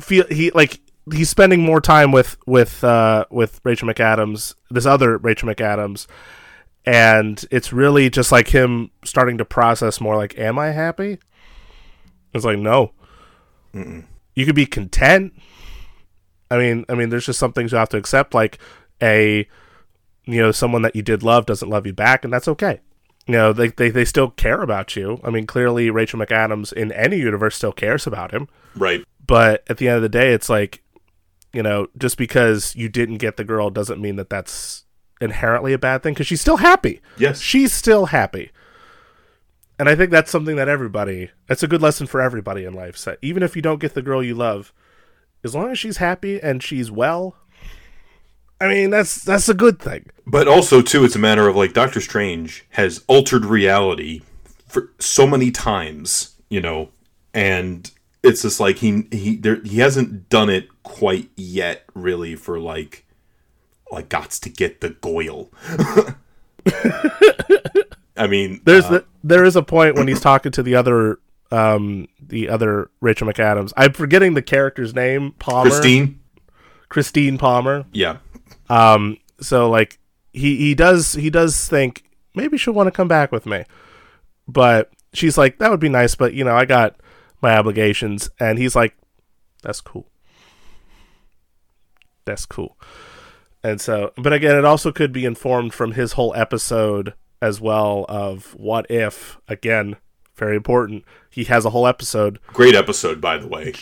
feel he like he's spending more time with with uh, with Rachel McAdams, this other Rachel McAdams, and it's really just like him starting to process more. Like, am I happy? It's like no. You could be content. I mean, I mean, there's just some things you have to accept, like a you know someone that you did love doesn't love you back and that's okay you know they, they, they still care about you. I mean clearly rachel mcadams in any universe still cares about him. Right. but at the end of the day it's like you know just because you didn't get the girl doesn't mean that that's inherently a bad thing because she's still happy. Yes. she's still happy. And i think that's something that everybody that's a good lesson for everybody in life. So even if you don't get the girl you love as long as she's happy and she's well i mean that's that's a good thing But also too, it's a matter of like Doctor Strange has altered reality for so many times, you know, and it's just like he he there he hasn't done it quite yet, really, for like like gots to get the Goyle. I mean, There's uh, the, there is a point when he's talking to the other um the other Rachel McAdams. I'm forgetting the character's name. Palmer. Christine. Christine Palmer. Yeah, Um. So like he he does he does think maybe she'll want to come back with me, but she's like that would be nice, but you know I got my obligations, and he's like that's cool. That's cool. And so, but again, it also could be informed from his whole episode as well of what if, again, very important. He has a whole episode, great episode, by the way.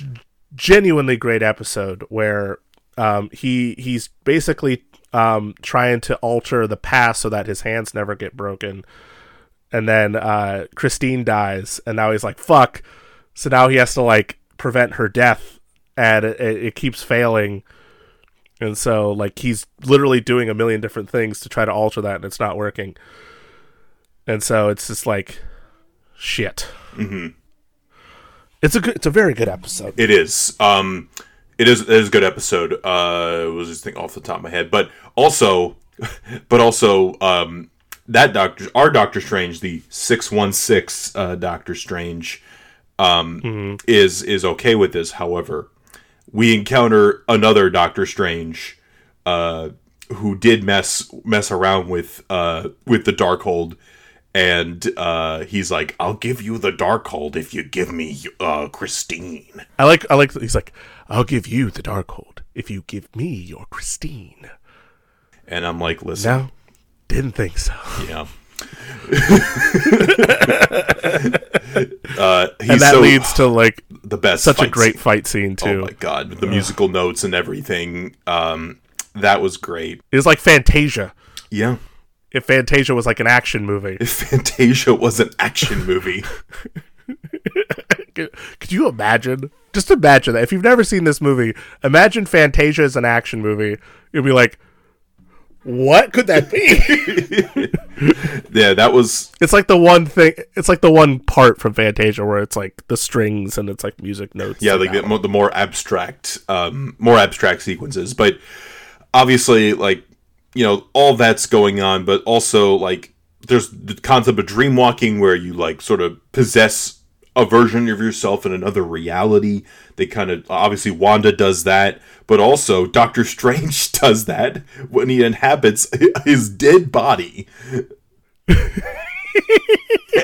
genuinely great episode where um, he he's basically um, trying to alter the past so that his hands never get broken. And then uh, Christine dies, and now he's like, "Fuck!" So now he has to like prevent her death, and it, it keeps failing. And so, like, he's literally doing a million different things to try to alter that, and it's not working. And so it's just like, shit. Mm-hmm. It's a good, it's a very good episode. It is. Um, it is. It is a good episode. Uh, was just thinking off the top of my head, but also, but also, um, that Doctor, our Doctor Strange, the six one six uh, Doctor Strange, um, mm-hmm. is is okay with this. However, we encounter another Doctor Strange, uh, who did mess mess around with uh with the Darkhold and uh, he's like, "I'll give you the Darkhold if you give me uh, Christine." I like, I like. He's like, "I'll give you the Darkhold if you give me your Christine." And I'm like, "Listen, no, didn't think so." Yeah. uh, and that so, leads to like the best, such a great scene. fight scene too. Oh my god, the musical notes and everything. Um, that was great. It was like Fantasia. Yeah, if Fantasia was like an action movie. If Fantasia was an action movie. could, you imagine? Just imagine that. If you've never seen this movie, imagine Fantasia as an action movie. You'll be like, what could that be? yeah, that was. It's like the one thing. It's like the one part from Fantasia where it's like the strings and it's like music notes. Yeah, like the, the, more abstract, um, more abstract sequences. But obviously, like you know all that's going on but also like there's the concept of dream walking where you like sort of possess a version of yourself in another reality. They kind of obviously wanda does that but also doctor strange does that when he inhabits his dead body.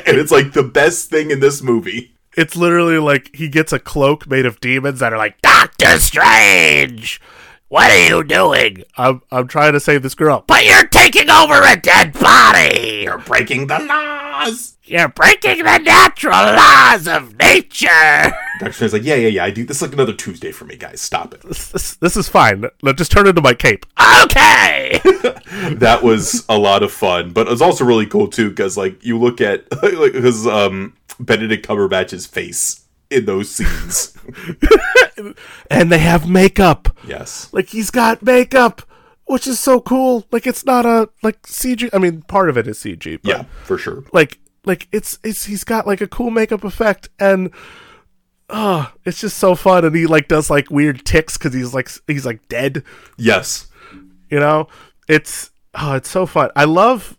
And it's like the best thing in this movie. It's literally like he gets a cloak made of demons that are like doctor strange what are you doing? I'm I'm trying to save this girl. But you're taking over a dead body. You're breaking the laws. You're breaking the natural laws of nature. Doctor Strange's like, yeah, yeah, yeah. I do. This is like another Tuesday for me, guys. Stop it. This, this, this is fine. Let just turn into my cape. Okay. that was a lot of fun, but it was also really cool too because like you look at like because um Benedict Cumberbatch's face in those scenes. and they have makeup. Yes. Like he's got makeup, which is so cool. Like it's not a like CG. I mean, part of it is CG. yeah, for sure. Like like it's it's he's got like a cool makeup effect and oh, it's just so fun and he like does like weird ticks cuz he's like he's like dead. Yes. You know? It's oh, it's so fun. I love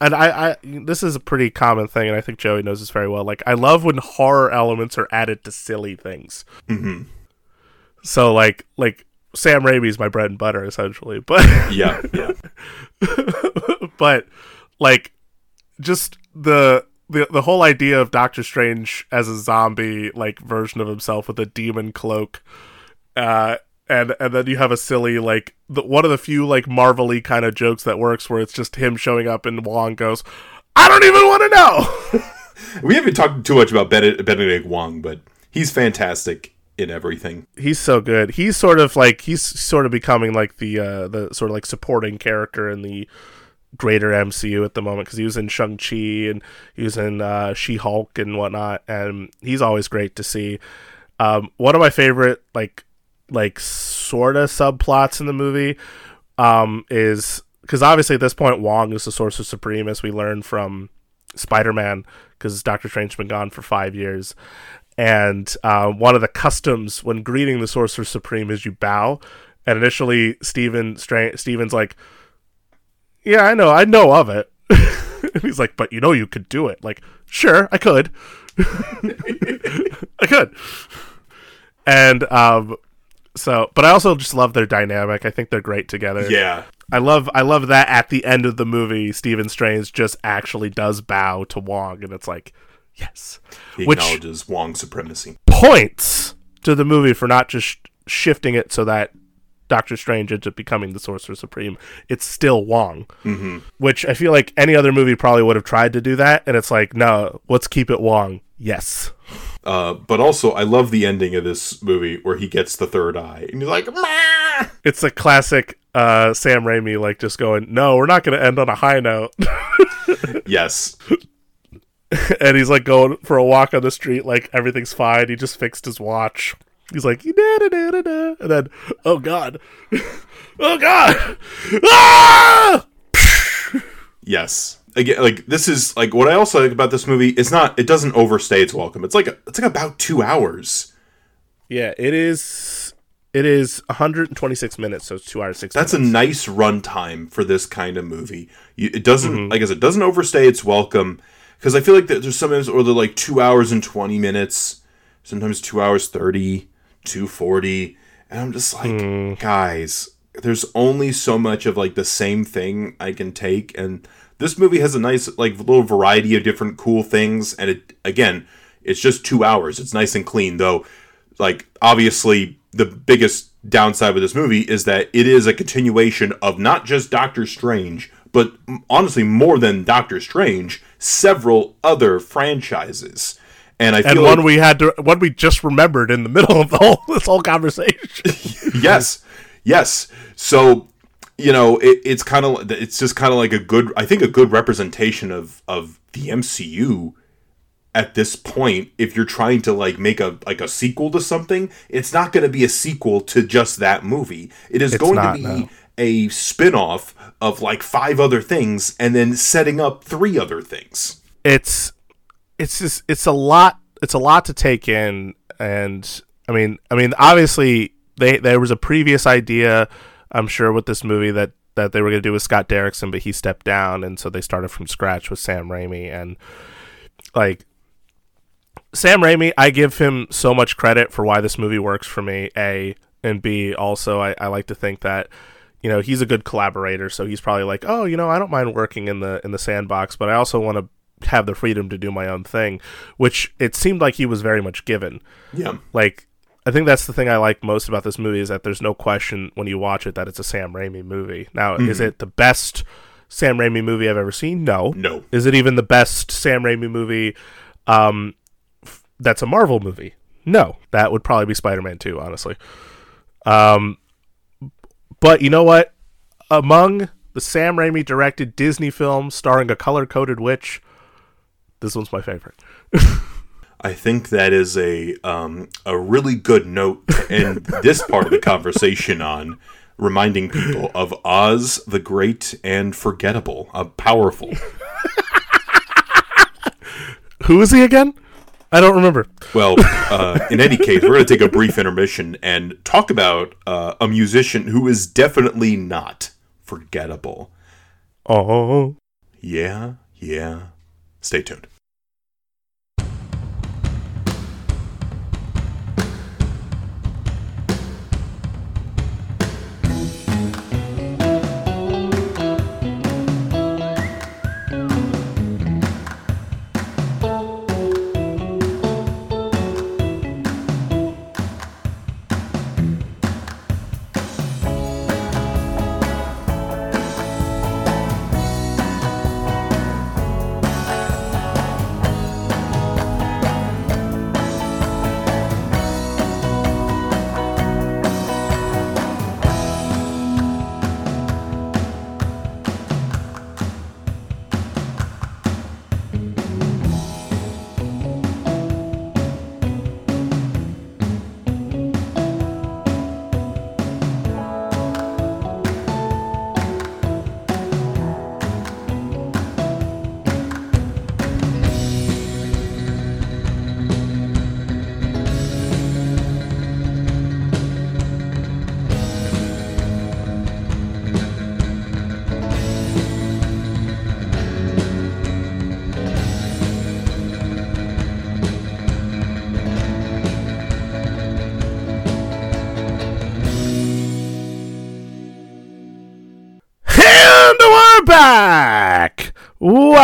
and I, I this is a pretty common thing, and I think Joey knows this very well. Like, I love when horror elements are added to silly things. Mm-hmm. So, like, like Sam Raimi's my bread and butter, essentially. But yeah, yeah. but like, just the the the whole idea of Doctor Strange as a zombie like version of himself with a demon cloak, uh, and and then you have a silly like the, one of the few like marvelly kind of jokes that works where it's just him showing up and Wong goes, "I don't even want to know." we haven't talked too much about Benedict Wong, but he's fantastic in everything. He's so good. He's sort of like he's sort of becoming like the uh the sort of like supporting character in the greater MCU at the moment because he was in Shang Chi and he was in uh, She Hulk and whatnot, and he's always great to see. Um, one of my favorite like like sort of subplots in the movie um, is because obviously at this point Wong is the Sorcerer Supreme as we learn from Spider-Man because Doctor Strange's been gone for five years. And uh, one of the customs when greeting the Sorcerer Supreme is you bow. And initially, Stephen Stra- Stephen's like, "Yeah, I know, I know of it." he's like, "But you know, you could do it." Like, sure, I could, I could. And um, so, but I also just love their dynamic. I think they're great together. Yeah. I love I love that at the end of the movie, Stephen Strange just actually does bow to Wong, and it's like, yes, he Which acknowledges Wong's supremacy. Points to the movie for not just shifting it so that Doctor Strange ends up becoming the Sorcerer Supreme. It's still Wong, mm-hmm. which I feel like any other movie probably would have tried to do that, and it's like, no, let's keep it Wong. Yes. Uh, but also, I love the ending of this movie where he gets the third eye and he's like, Mah! It's a classic uh, Sam Raimi like just going, "No, we're not going to end on a high note." yes. and he's like going for a walk on the street, like everything's fine. He just fixed his watch. He's like, da, da, da, da, da. and then, oh god, oh god, ah! yes. Again, like this is like what I also like about this movie. It's not. It doesn't overstay its welcome. It's like a, it's like about two hours. Yeah, it is. It is 126 minutes, so it's two hours six. That's minutes. a nice runtime for this kind of movie. You, it doesn't, mm-hmm. like I said, it doesn't overstay its welcome because I feel like that there's sometimes or they're like two hours and 20 minutes, sometimes two hours 30, 240, and I'm just like, hmm. guys, there's only so much of like the same thing I can take, and this movie has a nice like little variety of different cool things, and it again, it's just two hours. It's nice and clean, though. Like obviously, the biggest downside with this movie is that it is a continuation of not just Doctor Strange, but honestly more than Doctor Strange, several other franchises. And I and one like, we had to, one we just remembered in the middle of the whole this whole conversation. yes, yes. So you know, it, it's kind of it's just kind of like a good, I think, a good representation of of the MCU at this point if you're trying to like make a like a sequel to something it's not going to be a sequel to just that movie it is going not, to be no. a spin-off of like five other things and then setting up three other things it's it's just it's a lot it's a lot to take in and i mean i mean obviously they there was a previous idea i'm sure with this movie that that they were going to do with scott derrickson but he stepped down and so they started from scratch with sam raimi and like sam raimi i give him so much credit for why this movie works for me a and b also i, I like to think that you know he's a good collaborator so he's probably like oh you know i don't mind working in the in the sandbox but i also want to have the freedom to do my own thing which it seemed like he was very much given. Yeah. Like i think that's the thing i like most about this movie is that there's no question when you watch it that it's a sam raimi movie. Now is it the best sam raimi movie i've ever seen? No. No. Is it even the best sam raimi movie um f- that's a marvel movie? No. That would probably be spider-man 2 honestly. Um but you know what? Among the sam raimi directed disney films starring a color-coded witch this one's my favorite I think that is a um, a really good note to end this part of the conversation on, reminding people of Oz the Great and Forgettable, a powerful. who is he again i don't remember Well, uh, in any case, we're going to take a brief intermission and talk about uh, a musician who is definitely not forgettable. oh Yeah, yeah. Stay tuned.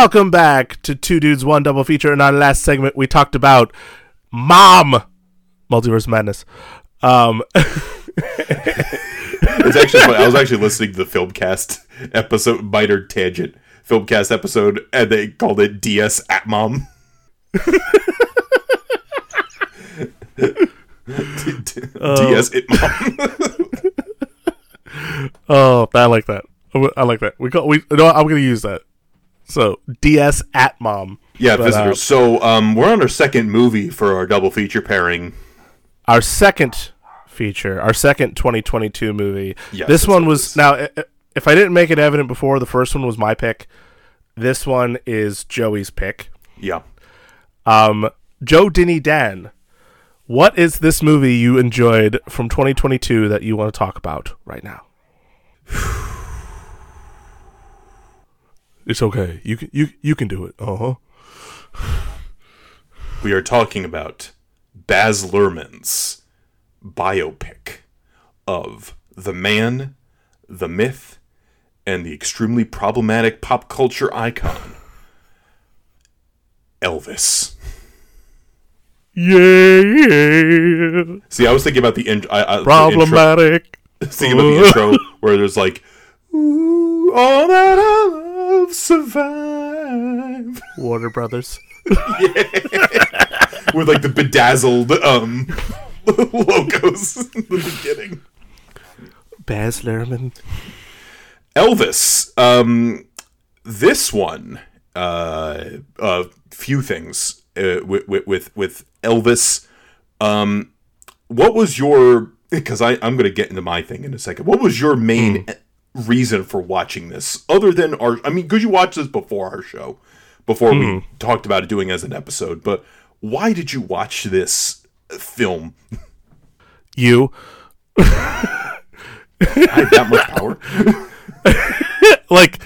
Welcome back to Two Dudes, One Double Feature. In our last segment, we talked about Mom! Multiverse Madness. Um, It's actually funny. I was actually listening to the Filmcast episode, Miter Tangent Filmcast episode, and they called it DS at Mom. DS at Mom. Oh, I like that. I like that. We call we. No, I'm gonna use that. So DS at mom. Yeah, But, uh, visitors. so um, we're on our second movie for our double feature pairing. our second feature, our second 2022 movie. Yes, this one was now. If I didn't make it evident before, the first one was my pick. This one is Joey's pick. Yeah. Um, Joe Dinny Dan, what is this movie you enjoyed from 2022 that you want to talk about right now? It's okay. You can you you can do it. Uh huh. We are talking about Baz Luhrmann's biopic of the man, the myth, and the extremely problematic pop culture icon, Elvis. Yeah. See, I was thinking about the, in- I, I, the intro. Problematic. Thinking about the intro where there's like, Ooh, all that love survive. Warner Brothers. yeah. With like the bedazzled um logos in the beginning. Baz Luhrmann. Elvis. Um, this one, uh, a few things uh, with, with with with Elvis. Um, what was your? Because I I'm gonna get into my thing in a second. What was your main reason for watching this, other than our? I mean, because you watched this before our show, before we talked about it doing as an episode. But why did you watch this film? You. I have that much power. like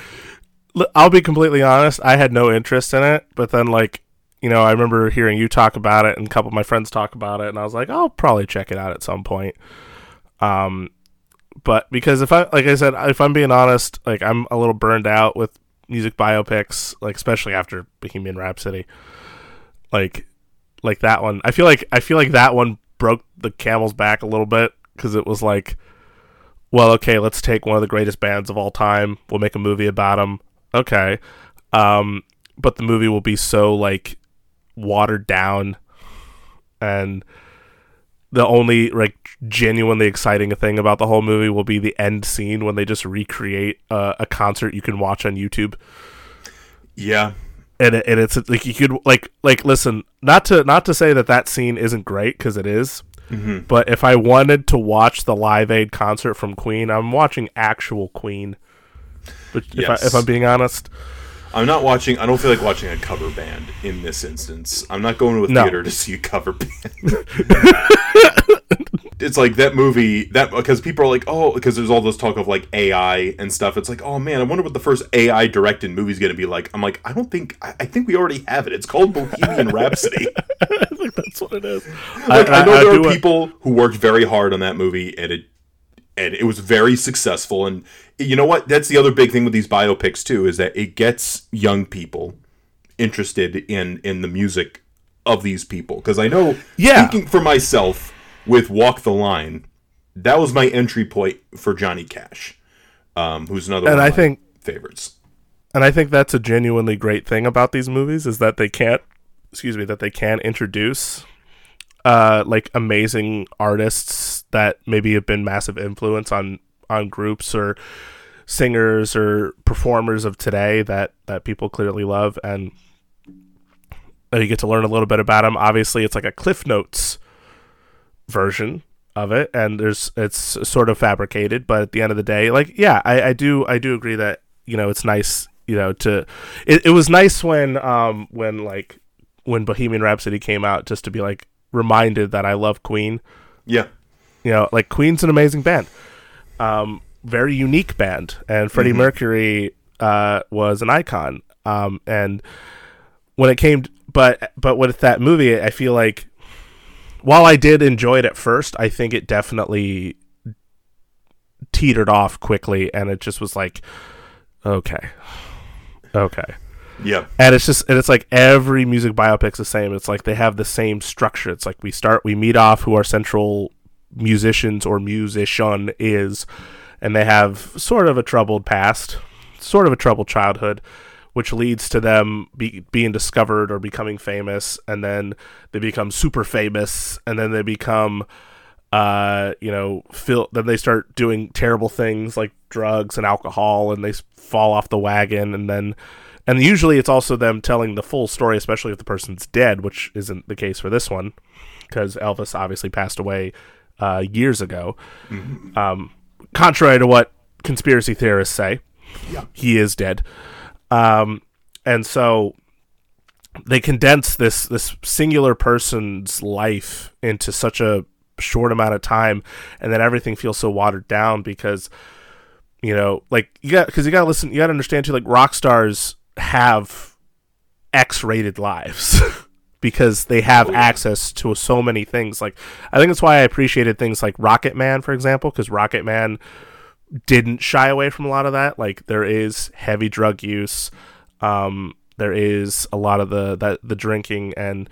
I'll be completely honest, I had no interest in it, but then like, you know, I remember hearing you talk about it and a couple of my friends talk about it and I was like, I'll probably check it out at some point. Um but because if I like I said, if I'm being honest, like I'm a little burned out with music biopics, like especially after Bohemian Rhapsody. Like like that one. I feel like I feel like that one broke the camel's back a little bit cuz it was like well, okay, let's take one of the greatest bands of all time. We'll make a movie about them. Okay. Um, but the movie will be so like watered down and the only like genuinely exciting thing about the whole movie will be the end scene when they just recreate uh, a concert you can watch on YouTube Yeah, and, it, and it's like you could like like listen not to not to say that that scene isn't great because it is, but if I wanted to watch the Live Aid concert from Queen, I'm watching actual Queen. But if, Yes. I, if I'm being honest, I'm not watching. I don't feel like watching a cover band in this instance. I'm not going to a No. theater to see a cover band. it's like that movie that because people are like, oh, because there's all this talk of like AI and stuff. It's like, oh man, I wonder what the first AI directed movie is going to be like. I'm like, I don't think. I, I think we already have it. It's called Bohemian Rhapsody. I think that's what it is. Like, I, know there are people who worked very hard on that movie, and it and it was very successful. And you know what? That's the other big thing with these biopics too, is that it gets young people interested in in the music of these people. Because I know, Yeah. speaking for myself, with Walk the Line, that was my entry point for Johnny Cash, um, who's another And one I of my think- favorites. and I think that's a genuinely great thing about these movies is that they can't, excuse me, that they can introduce, uh, like amazing artists that maybe have been massive influence on on groups or singers or performers of today that that people clearly love, and uh, you get to learn a little bit about them. Obviously, it's like a Cliff Notes version of it and there's it's sort of fabricated but at the end of the day like yeah i, I do i do agree that you know it's nice you know to it, it was nice when um when like when bohemian rhapsody came out just to be like reminded that i love queen. Yeah, you know like queen's an amazing band. Um very unique band. And freddie mercury uh was an icon. Um and when it came but but with that movie i feel like while i did enjoy it at first i think it definitely teetered off quickly. And it just was like okay. Okay. Yeah, and it's just and it's like every music biopic's the same. It's like they have the same structure. It's like we start we meet off who our central musicians or musician is and they have sort of a troubled past sort of a troubled childhood which leads to them be, being discovered or becoming famous and then they become super famous and then they become uh, you know, feel then they start doing terrible things like drugs and alcohol, and they fall off the wagon, and then, and usually it's also them telling the full story, especially if the person's dead, which isn't the case for this one, because Elvis obviously passed away uh, years ago. Um, contrary to what conspiracy theorists say, Yeah. he is dead. Um, and so they condense this this singular person's life into such a short amount of time, and then everything feels so watered down because you know, like you got because you got to listen, you got to understand too. Like rock stars have X-rated lives. Because they have Oh, yeah. access to so many things. Like, I think that's why I appreciated things like Rocket Man, for example, because Rocket Man didn't shy away from a lot of that. Like there is heavy drug use, um, there is a lot of the that the drinking, and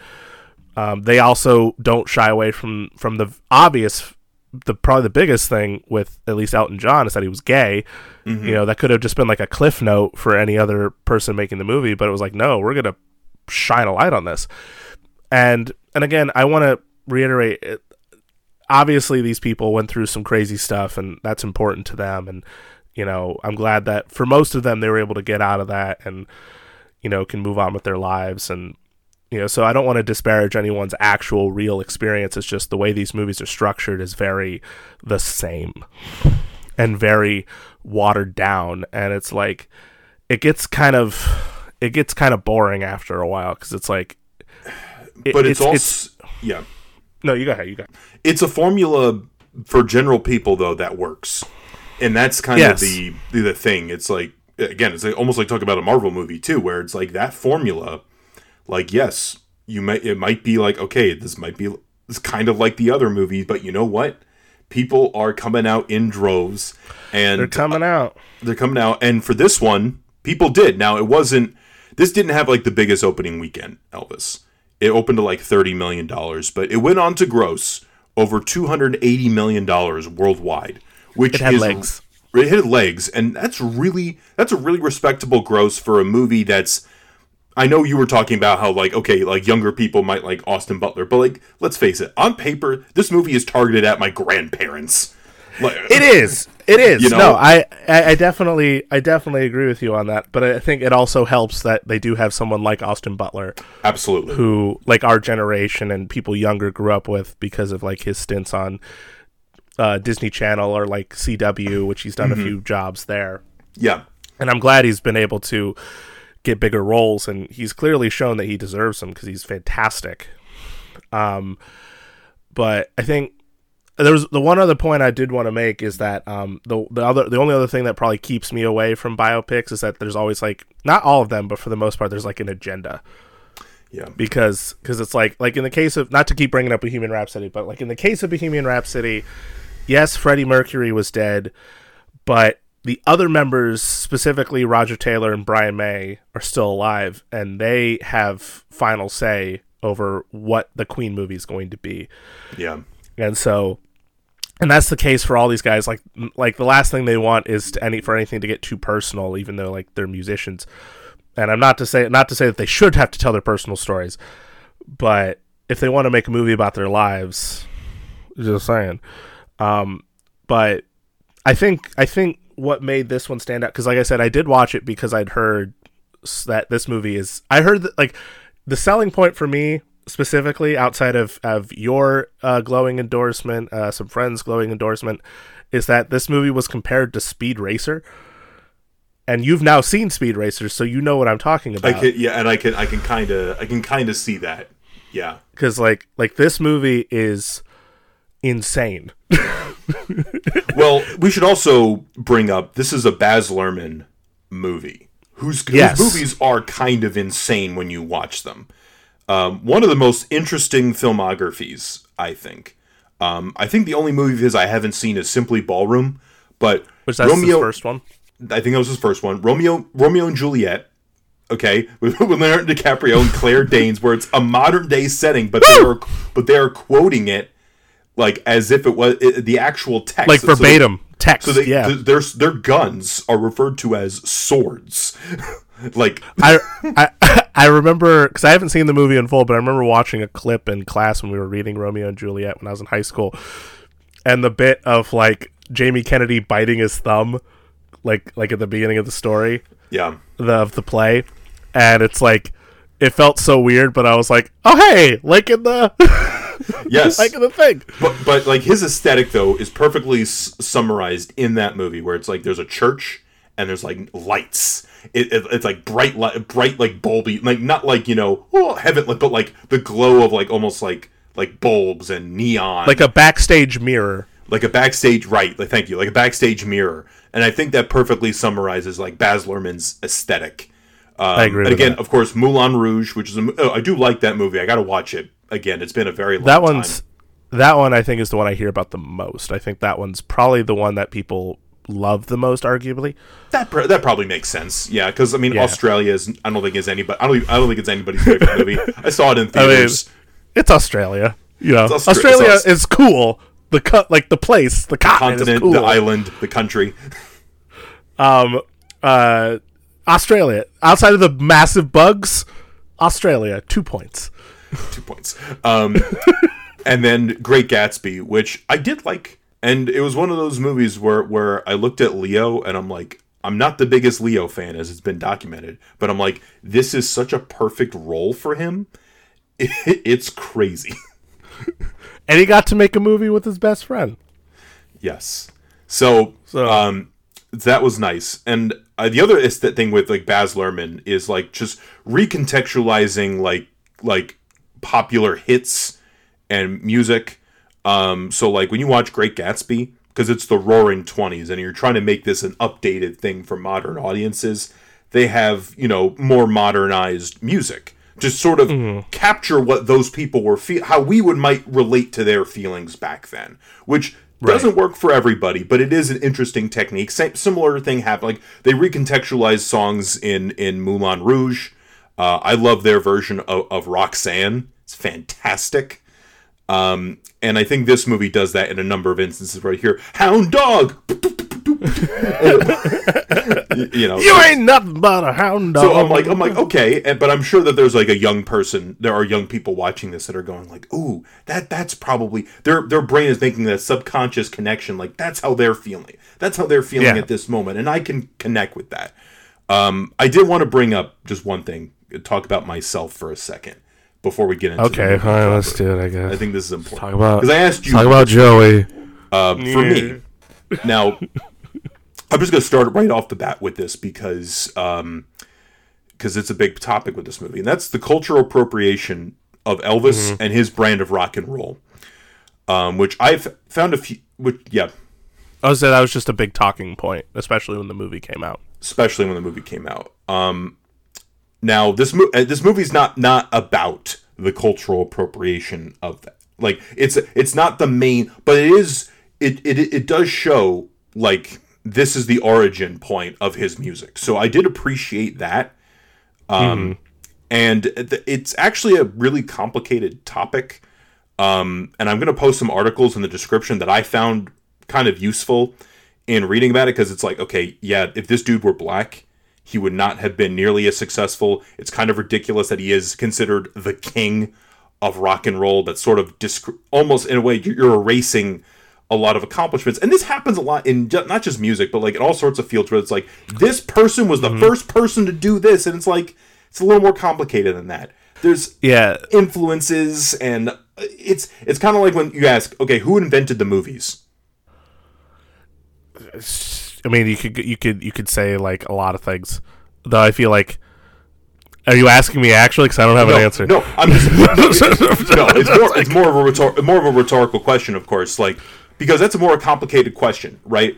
um, they also don't shy away from from the obvious. The probably the biggest thing with at least Elton John is that he was gay. You know that could have just been like a cliff note for any other person making the movie, but it was like, no, we're gonna shine a light on this. And and again, I want to reiterate it, obviously these people went through some crazy stuff and that's important to them. And you know i'm glad that for most of them they were able to get out of that and you know can move on with their lives. And you know so i don't want to disparage anyone's actual real experience. It's just the way these movies are structured is very the same and very watered down. And it's like it gets kind of it gets kind of boring after a while because it's like it- But it's, also yeah. no you go ahead you go It's a formula for general people though that works. And that's kind Yes. of the, the the thing. It's like again, it's like, almost like talking about a Marvel movie too where it's like that formula like yes, you might it might be like okay, this might be it's kind of like the other movies, but you know what? People are coming out in droves and they're coming uh, out they're coming out and for this one people did now it wasn't this didn't have like the biggest opening weekend elvis it opened to like 30 million dollars but it went on to gross over 280 million dollars worldwide which It had is legs. it had legs and that's really that's a really respectable gross for a movie that's I know you were talking about how like okay, like younger people might like Austin Butler, but like let's face it, on paper, this movie is targeted at my grandparents. Like, It is. It is. You know? no, I, I, definitely, I definitely agree with you on that. But I think it also helps that they do have someone like Austin Butler, absolutely. who, like our generation and people younger grew up with because of like his stints on uh, Disney Channel or like CW, which he's done a few jobs there. Yeah. And I'm glad he's been able to get bigger roles, and he's clearly shown that he deserves them because he's fantastic. Um, but I think there's the one other point I did want to make is that um the the other the only other thing that probably keeps me away from biopics is that there's always like not all of them but for the most part there's like an agenda Yeah. because because it's like like in the case of not to keep bringing up Bohemian Rhapsody but like in the case of Bohemian Rhapsody yes Freddie Mercury was dead but the other members specifically Roger Taylor and Brian May are still alive and they have final say over what the Queen movie is going to be Yeah. and so and that's the case for all these guys. Like like the last thing they want is to any for anything to get too personal even though like they're musicians. And i'm not to say not to say that they should have to tell their personal stories but if they want to make a movie about their lives just saying. Um but i think i think what made this one stand out because like i said i did watch it because i'd heard that this movie is i heard that like the selling point for me specifically outside of of your uh, glowing endorsement uh, some friends glowing endorsement is that this movie was compared to speed racer and you've now seen speed racer so you know what i'm talking I about can yeah, and I can I can kind of I can kind of see that. Yeah. because like like this movie is insane Well, we should also bring up this is a Baz Luhrmann movie whose, whose Yes. movies are kind of insane when you watch them. Um, one of the most interesting filmographies, I think. Um, I think the only movie of his I haven't seen is Strictly Ballroom, but which that's Romeo. the first one I think that was his first one. Romeo, Romeo and Juliet. Okay, with, with Leonardo DiCaprio and Claire Danes, where it's a modern day setting, but they are but they are quoting it like as if it was it, the actual text, like So they- verbatim text So they, yeah th- their their guns are referred to as swords. like I, I I remember because I haven't seen the movie in full, but I remember watching a clip in class when we were reading Romeo and Juliet when I was in high school, and the bit of like Jamie Kennedy biting his thumb, like like at the beginning of the story, Yeah. the, of the play, and it's like it felt so weird, but I was like, oh hey, like in the Yes. like in the thing. But but like his aesthetic though is perfectly s- summarized in that movie where it's like there's a church and there's like lights. It, it, it's like bright light, bright like bulby, like not like you know oh heaven, but like the glow of like almost like like bulbs and neon, Like a backstage mirror. like a backstage right. Like thank you, like a backstage mirror. And I think that perfectly summarizes like Baz Luhrmann's aesthetic. Um, I agree again, that. of course, Moulin Rouge, which is a, oh, I do like that movie. I got to watch it again. It's been a very long That time. one's that one I think is the one I hear about the most. I think that one's probably the one that people love the most, arguably. That pr- that probably makes sense. Yeah, because I mean, Yeah. Australia is. I don't think is anybody. I don't. I don't think it's anybody's favorite movie. I saw it in I mean, theaters. it's Australia. You know, Austra- Australia it's Aus- is cool. The cut, like the place, the continent, is continent, cool. the island, the country. um, uh, Australia outside of the massive bugs, Australia two points. Two points. Um, and then Great Gatsby, which I did like, and it was one of those movies where where I looked at Leo and I'm like, I'm not the biggest Leo fan as it's been documented, but I'm like, this is such a perfect role for him. it's crazy. And he got to make a movie with his best friend. Yes. So, So- um, that was nice. And uh, the other is that thing with like Baz Luhrmann is like just recontextualizing like like popular hits and music. Um, so like when you watch Great Gatsby, because it's the Roaring Twenties, and you're trying to make this an updated thing for modern audiences, they have you know more modernized music to sort of capture what those people were feel how we would might relate to their feelings back then, which doesn't work for everybody, but it is an interesting technique. Same, similar thing happened. Like they recontextualize songs in in Moulin Rouge. Uh, I love their version of, of Roxanne. It's fantastic. Um, and I think this movie does that in a number of instances right here. Hound dog. you know, You ain't nothing but a hound dog. so I'm like, I'm like, okay, and, but I'm sure that there's like a young person, there are young people watching this that are going like, ooh, that that's probably their their brain is making that subconscious connection, like that's how they're feeling, that's how they're feeling Yeah. at this moment, and I can connect with that. Um, I did want to bring up just one thing, talk about myself for a second before we get into the okay, movie fine, let's do it. I guess. I think this is important talk about because I asked you talk about Joey. uh, for me. Now, I'm just going to start right off the bat with this because um, because it's a big topic with this movie, and that's the cultural appropriation of Elvis and his brand of rock and roll, um, which I've found a few. Which, yeah, I was say that was just a big talking point, especially when the movie came out. especially when the movie came out. Um, now this mo- uh, this movie's not not about the cultural appropriation of that. Like it's it's not the main, but it is it it it does show like this is the origin point of his music. So I did appreciate that. Um, and th- it's actually a really complicated topic. Um, and I'm going to post some articles in the description that I found kind of useful in reading about it because it's like, okay, yeah, if this dude were black, he would not have been nearly as successful. It's kind of ridiculous that he is considered the king of rock and roll. That's sort of disc- almost in a way you're you're erasing a lot of accomplishments. And this happens a lot in ju- not just music, but like in all sorts of fields where it's like this person was the mm-hmm. first person to do this, and it's like it's a little more complicated than that. There's Yeah, influences and uh, it's it's kind of like when you ask okay who invented the movies I mean, you could you could you could say like a lot of things, though. I feel like. Are you asking me actually? Because I don't have no an answer. no i'm just no it's more it's more of a rhetor- more of a rhetorical question of course like because that's a more complicated question right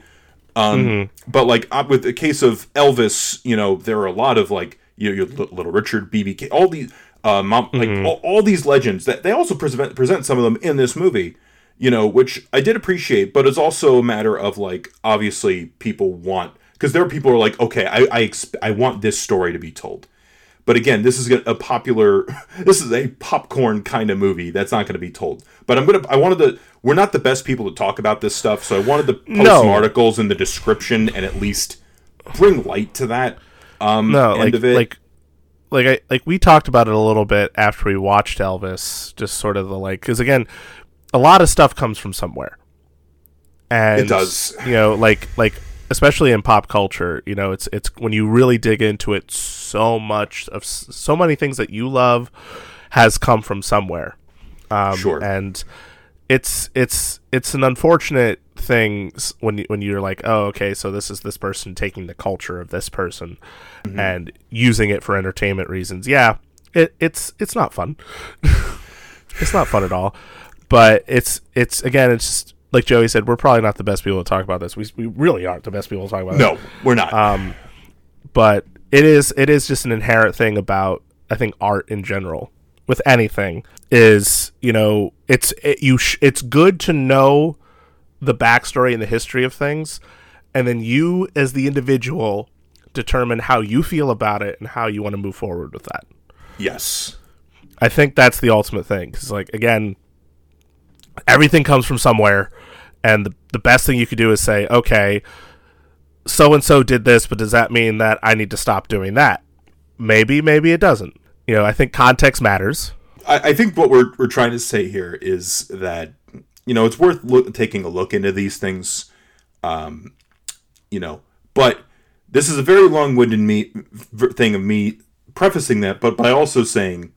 um Mm-hmm. but like uh, with the case of elvis you know there are a lot of like you know, little richard bbk all these uh, mom, like Mm-hmm. all, all these legends that they also present present some of them in this movie you know which i did appreciate but it's also a matter of like obviously people want because there are people who are like okay i I, exp- I want this story to be told but again, this is a popular, this is a popcorn kind of movie that's not going to be told. But I'm gonna, I wanted to. We're not the best people to talk about this stuff, so I wanted to post No. some articles in the description and at least bring light to that. Um, no, end like of it. like like I like we talked about it a little bit after we watched Elvis. Just sort of the like, because again, a lot of stuff comes from somewhere. and It does. You know, like like especially in pop culture, you know, it's it's when you really dig into it, so much of so many things that you love has come from somewhere. Um, Sure. and it's it's it's an unfortunate thing when you, when you're like, oh, okay, so this is this person taking the culture of this person Mm-hmm. and using it for entertainment reasons. Yeah, it, it's it's not fun. it's not fun at all. But it's it's again, it's just, like Joey said, we're probably not the best people to talk about this. We we really aren't the best people to talk about. No, we're not. Um, but it is it is just an inherent thing about I think art in general with anything is you know it's it, you sh- it's good to know the backstory and the history of things, and then you as the individual determine how you feel about it and how you want to move forward with that. yes. I think that's the ultimate thing. Because, like, again, everything comes from somewhere, and the, the best thing you could do is say, okay, so and so did this, but does that mean that I need to stop doing that? Maybe, maybe it doesn't. You know, I think context matters. I, I think what we're we're trying to say here is that you know it's worth look, taking a look into these things, um, you know. But this is a very long-winded me thing of me prefacing that, but by also saying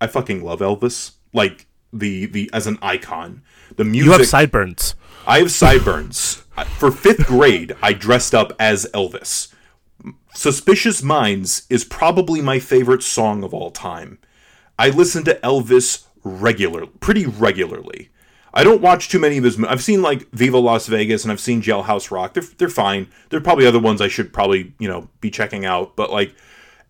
I fucking love Elvis, like the the as an icon. The music. You have sideburns. I have sideburns. For fifth grade, I dressed up as Elvis. Suspicious Minds is probably my favorite song of all time. I listen to Elvis regular, pretty regularly. I don't watch too many of his. I've seen like Viva Las Vegas and I've seen Jailhouse Rock. They're they're fine. There are probably other ones I should probably you know be checking out. But like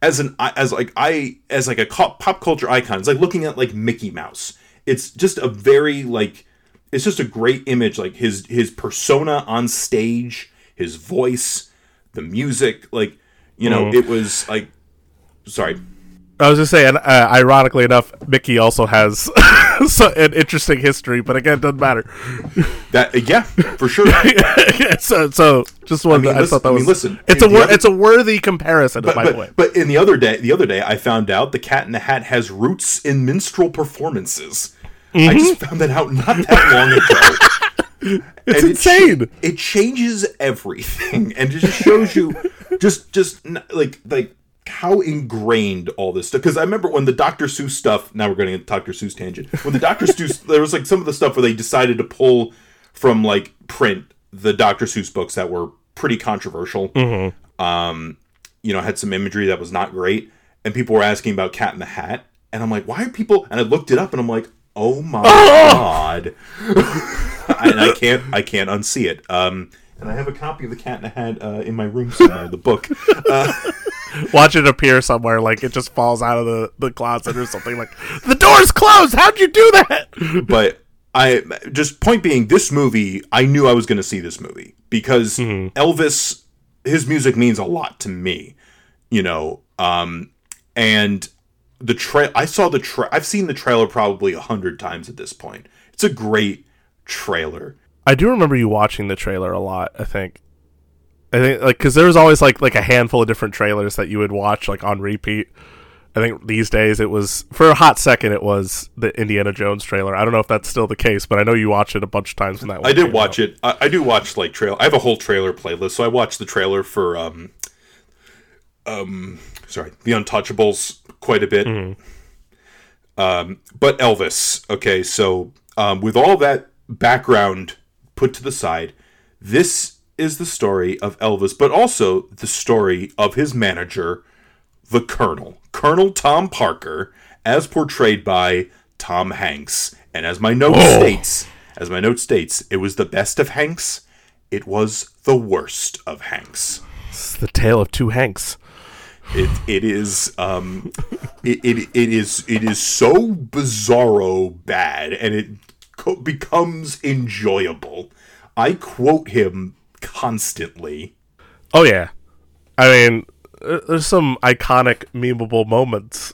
as an as like I as like a pop culture icon, it's like looking at like Mickey Mouse. It's just a very like it's just a great image. Like his his persona on stage, his voice, the music. Like you know, it was like sorry. I was just saying, uh, ironically enough, Mickey also has so, an interesting history, but again, it doesn't matter. That yeah, for sure. so, so just one. I, mean, I listen- thought that I was. mean, listen, it's a wor- other- it's a worthy comparison. is my but, point. but in the other day, the other day, I found out the Cat in the Hat has roots in minstrel performances. I Mm-hmm. just found that out not that long ago. It's And insane. It, changes everything, and it just shows you, just just like like how ingrained all this stuff. Because I remember when the Dr. Seuss stuff. Now we're going to Dr. Seuss tangent. When the Dr. Seuss, there was like some of the stuff where they decided to pull from like print the Dr. Seuss books that were pretty controversial um, you know, had some imagery that was not great, and people were asking about Cat in the Hat, and I'm like, why are people? And I looked it up, and I'm like, oh my god, and I can't, I can't unsee it. Um, and I have a copy of the Cat in the Hat uh, in my room somewhere, the book. Watch it appear somewhere, like it just falls out of the, the closet or something. Like the door's closed. How'd you do that? but I just point being, this movie, I knew I was going to see this movie because Elvis, his music means a lot to me, you know. Um, and the trail I saw the tra- I've seen the trailer probably a hundred times at this point. It's a great trailer. I do remember you watching the trailer a lot. I think. I think like because there was always like like a handful of different trailers that you would watch like on repeat. I think these days it was for a hot second it was the Indiana Jones trailer. I don't know if that's still the case, but I know you watched it a bunch of times when that. I did watch it. I, I do watch like trail. I have a whole trailer playlist, so I watched the trailer for um, um, sorry, The Untouchables quite a bit. Um, but Elvis. Okay, so um, with all that background put to the side, this is the story of Elvis, but also the story of his manager, the Colonel, Colonel Tom Parker, as portrayed by Tom Hanks. And as my note states, as my note states, it was the best of Hanks. It was the worst of Hanks. It's the tale of two Hanks. It it is um it, it it is it is so bizarro bad and it co- becomes enjoyable. I quote him constantly. Oh yeah, I mean, uh, there's some iconic memeable moments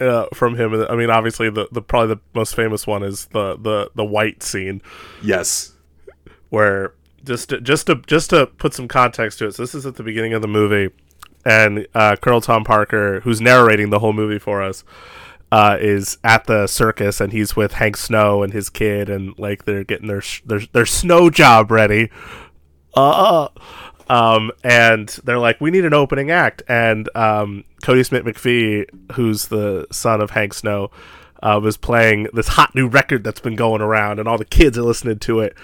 uh, from him. I mean, obviously the, the probably the most famous one is the the the white scene Yes. where just to, just to just to put some context to it. So this is at the beginning of the movie, and uh, Colonel Tom Parker, who's narrating the whole movie for us, uh, is at the circus and he's with Hank Snow and his kid and like they're getting their sh- their their snow job ready. Uh, um, and they're like, we need an opening act. And um, Kodi Smit-McPhee, who's the son of Hank Snow, uh, was playing this hot new record that's been going around, and all the kids are listening to it.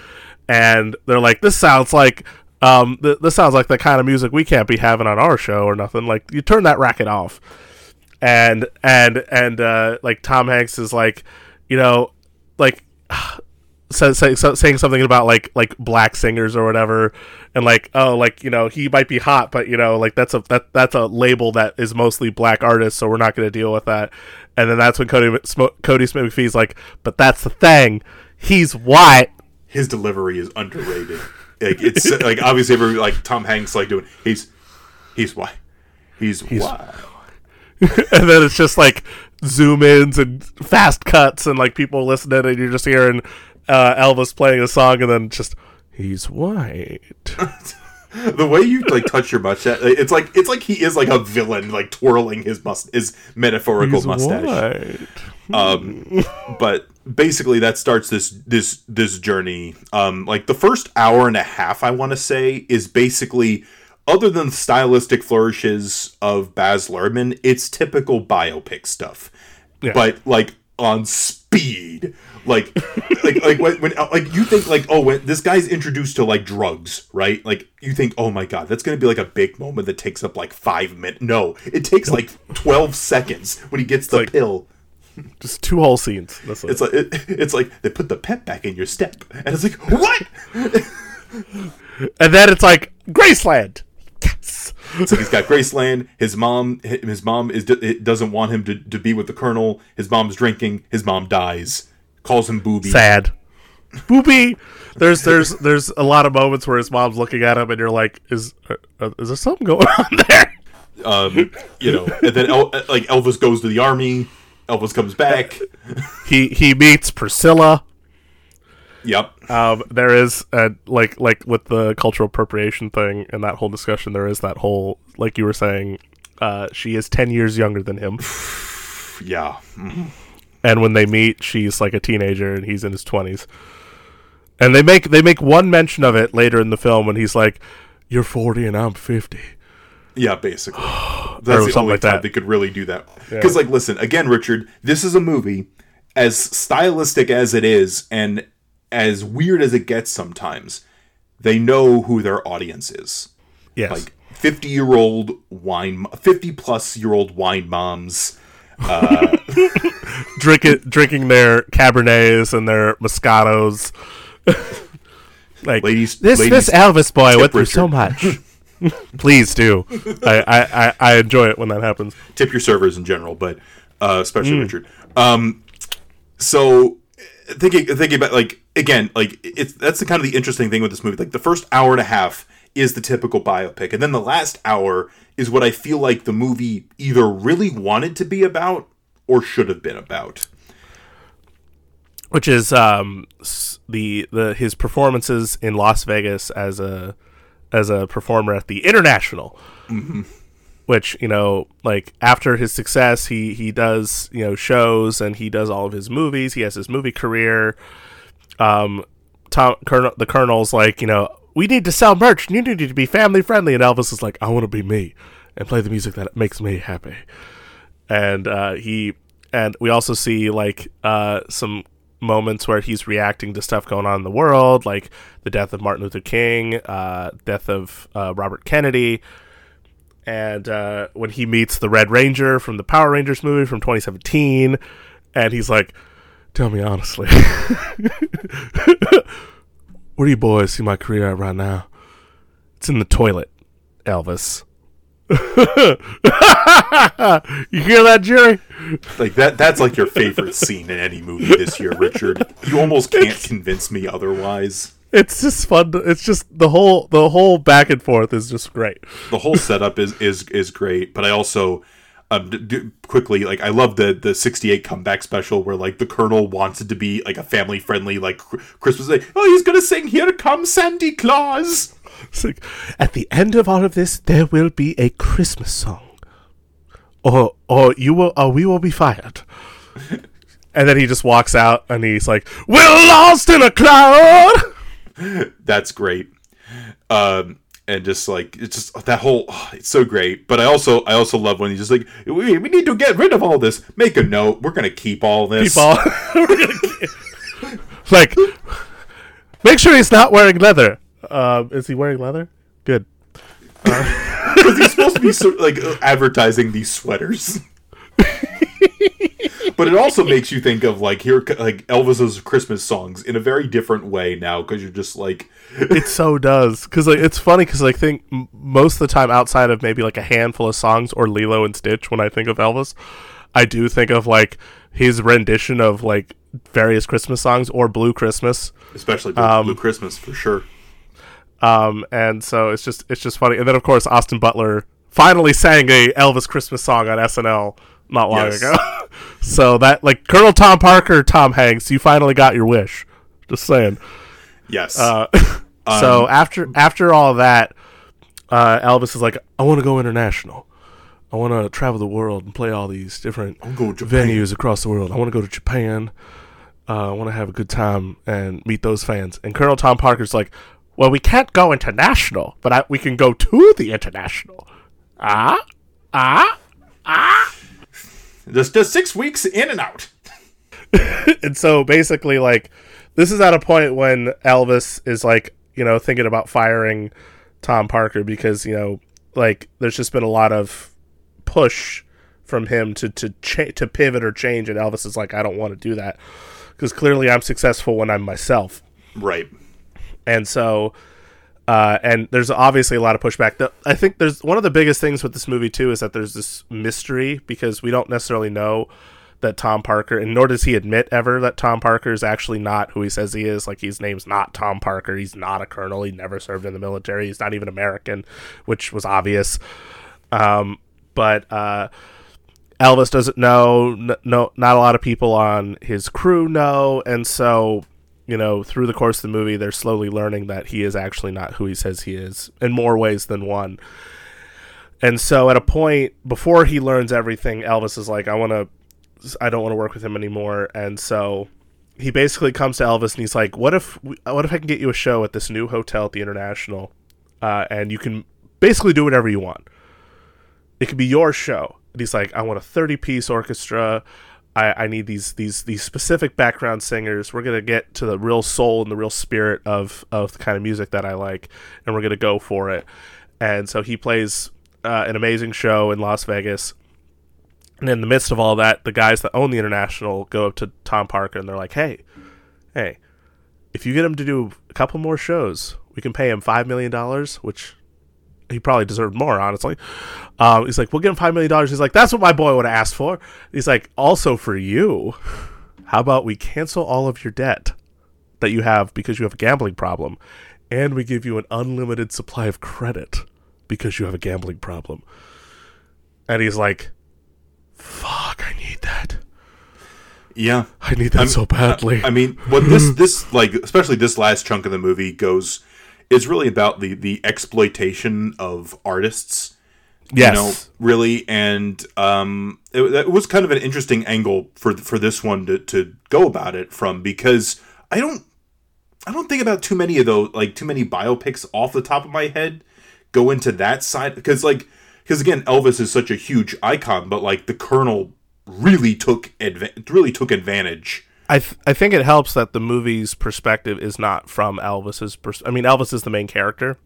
And they're like, this sounds like um, th- this sounds like the kind of music we can't be having on our show or nothing. Like, you turn that racket off. And and and uh, like Tom Hanks is like, you know, like so, so, saying something about like like black singers or whatever, and like oh like you know he might be hot, but you know like that's a that that's a label that is mostly black artists, so we're not going to deal with that. And then that's when Cody Kodi Smit-McPhee's like, but that's the thing, he's white. His delivery is underrated. Like it's like obviously every like Tom Hanks like doing he's he's white, he's, he's white. and then it's just like zoom ins and fast cuts and like people listening and you're just hearing uh, Elvis playing a song and then just he's white. the way you like touch your mustache, it's like it's like he is like a villain, like twirling his must his metaphorical he's mustache. White. Um, but basically that starts this this this journey. Um, like the first hour and a half, I want to say, is basically other than stylistic flourishes of Baz Luhrmann, it's typical biopic stuff. Yeah. But like on speed like like like when, when like you think like oh when this guy's introduced to like drugs right like you think oh my god that's gonna be like a big moment that takes up like five minutes no it takes like 12 seconds when he gets the like, pill just two whole scenes that's it's like it, it's like they put the pep back in your step and it's like what and then it's like graceland yes so he's got Graceland. His mom, his mom is doesn't want him to, to be with the colonel. His mom's drinking. His mom dies calls him booby. Sad. Booby. There's there's there's a lot of moments where his mom's looking at him and you're like, is uh, is there something going on there? Um, you know, and then El- like Elvis goes to the army. Elvis comes back. he he meets Priscilla. Yep. Um, there is a, like like with the cultural appropriation thing and that whole discussion. There is that whole like you were saying. Uh, she is ten years younger than him. yeah. Mm-hmm and when they meet, she's like a teenager and he's in his twenties. And they make they make one mention of it later in the film when he's like, "You're 40 and I'm 50." Yeah, basically. That's the only like time that. they could really do that. Because, yeah. like, listen again, Richard. This is a movie as stylistic as it is, and as weird as it gets sometimes. They know who their audience is. Yes. Like 50 year old wine, 50 plus year old wine moms uh, drinking drinking their cabernets and their moscatos. like ladies, this ladies, this Elvis boy went through so much. Please do. I, I, I enjoy it when that happens. Tip your servers in general, but uh, especially mm. Richard. Um, so thinking thinking about like again, like it's that's the kind of the interesting thing with this movie. Like the first hour and a half is the typical biopic, and then the last hour is what I feel like the movie either really wanted to be about or should have been about. Which is um, the the his performances in Las Vegas as a as a performer at the International. Mm-hmm. Which you know, like after his success, he he does you know shows and he does all of his movies. He has his movie career. Um, Tom Colonel, the Colonel's like you know we need to sell merch. You need to be family friendly. And Elvis is like, I want to be me and play the music that makes me happy. And uh, he and we also see like uh, some moments where he's reacting to stuff going on in the world, like the death of Martin Luther King, uh, death of uh, Robert Kennedy, and uh, when he meets the Red Ranger from the Power Rangers movie from 2017, and he's like, "Tell me honestly." Where do you boys see my career at right now? It's in the toilet, Elvis. you hear that, Jerry? Like that that's like your favorite scene in any movie this year, Richard. You almost can't it's, convince me otherwise. It's just fun. To, it's just the whole the whole back and forth is just great. The whole setup is is is great, but I also um, d- d- quickly like i love the the 68 comeback special where like the colonel wants it to be like a family friendly like christmas day oh he's gonna sing here comes sandy claus like, at the end of all of this there will be a christmas song or or you will or we will be fired and then he just walks out and he's like, "We're lost in a cloud." That's great. Um, and just like it's just that whole oh, it's so great. But I also I also love when he's just like we, we need to get rid of all this. Make a note. We're gonna keep all this. Keep all. like, make sure he's not wearing leather. Uh, is he wearing leather? Good. because he's supposed to be of, like advertising these sweaters. but it also makes you think of like here like Elvis's Christmas songs in a very different way now because you're just like it so does because like it's funny because I think most of the time outside of maybe like a handful of songs or Lilo and Stitch when I think of Elvis, I do think of like his rendition of like various Christmas songs or Blue Christmas. especially Blue, Blue Christmas for sure. Um, and so it's just it's just funny. And then of course Austin Butler finally sang a Elvis Christmas song on SNL not long Yes. ago. so that like Colonel Tom Parker, Tom Hanks, you finally got your wish. Just saying. Yes, Uh, so Um, after after all that, uh, Elvis is like, I want to go international. I want to travel the world and play all these different go to Japan. venues across the world. I want to go to Japan. Uh, I want to have a good time and meet those fans. And Colonel Tom Parker's like, well, we can't go international, but I, we can go to the international. Ah, Ah, ah. Just just six weeks in and out. and so basically like this is at a point when Elvis is like you know thinking about firing Tom Parker because you know like there's just been a lot of push from him to to cha- to pivot or change and Elvis is like I don't want to do that because clearly I'm successful when I'm myself Right. and so uh, and there's obviously a lot of pushback. The, I think there's one of the biggest things with this movie too is that there's this mystery because we don't necessarily know that Tom Parker, and nor does he admit ever that Tom Parker is actually not who he says he is. Like his name's not Tom Parker. He's not a colonel. He never served in the military. He's not even American, which was obvious. Um, but uh, Elvis doesn't know. No, not a lot of people on his crew know, and so you know, through the course of the movie, they're slowly learning that he is actually not who he says he is in more ways than one. And so, at a point before he learns everything, Elvis is like, "I want to, I don't want to work with him anymore." And so, he basically comes to Elvis and he's like, "What if, what if I can get you a show at this new hotel at the International, uh, and you can basically do whatever you want. It could be your show." And he's like, "I want a thirty-piece orchestra." I, I need these these these specific background singers. We're gonna get to the real soul and the real spirit of of the kind of music that I like, and we're gonna go for it. And so he plays uh, an amazing show in Las Vegas. And in the midst of all that, the guys that own the International go up to Tom Parker and they're like, "Hey, hey, if you get him to do a couple more shows, we can pay him five million dollars, which he probably deserved more, honestly. Um, he's like, we'll give him five million dollars. He's like, that's what my boy would have asked for. He's like, also for you, how about we cancel all of your debt that you have because you have a gambling problem, and we give you an unlimited supply of credit because you have a gambling problem. And he's like, fuck, I need that. Yeah. I need that so badly. I mean, what this this like especially this last chunk of the movie goes is really about the the exploitation of artists. yes. You know, really, and um, it, it was kind of an interesting angle for for this one to to go about it from because I don't I don't think about too many of those like too many biopics off the top of my head go into that side because like because again Elvis is such a huge icon, but like the Colonel really took adva- really took advantage. I th- I think it helps that the movie's perspective is not from Elvis's. Pers- I mean, Elvis is the main character,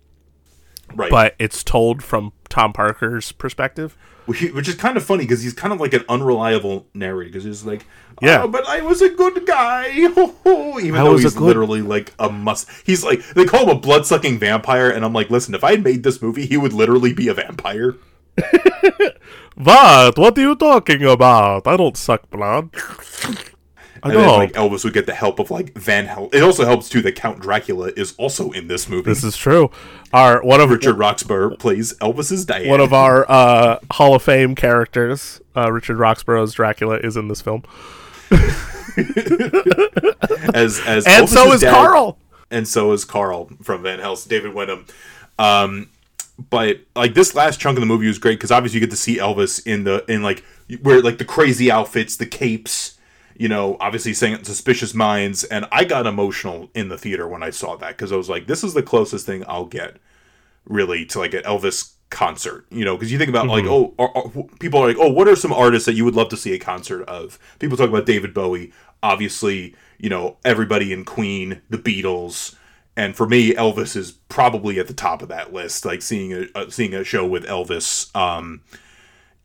Right. but it's told from Tom Parker's perspective. which, is kind of funny because he's kind of like an unreliable narrator because he's like, Yeah. yeah, but I was a good guy, even I though he's literally like a must. He's like they call him a blood sucking vampire, and I'm like, listen, if I had made this movie, he would literally be a vampire. What? What are you talking about? I don't suck blood. And then like Elvis would get the help of like Van Hel. It also helps too that Count Dracula is also in this movie. this is true. Our one of Richard Roxburgh plays Elvis's dad. one of our uh, Hall of Fame characters, uh, Richard Roxburgh's Dracula, is in this film, as as and so is dad- Carl. and so is Carl from Van Helsing, David Wenham. Um, but like this last chunk of the movie was great because obviously you get to see Elvis in the in like where like the crazy outfits, the capes, you know, obviously saying suspicious minds, and I got emotional in the theater when I saw that because I was like, this is the closest thing I'll get really to like an Elvis concert, you know, because you think about like, oh, are, are- people are like, oh, what are some artists that you would love to see a concert of? People talk about David Bowie, obviously, you know, everybody in Queen, the Beatles, and for me, Elvis is probably at the top of that list. Like seeing a uh, seeing a show with Elvis, um,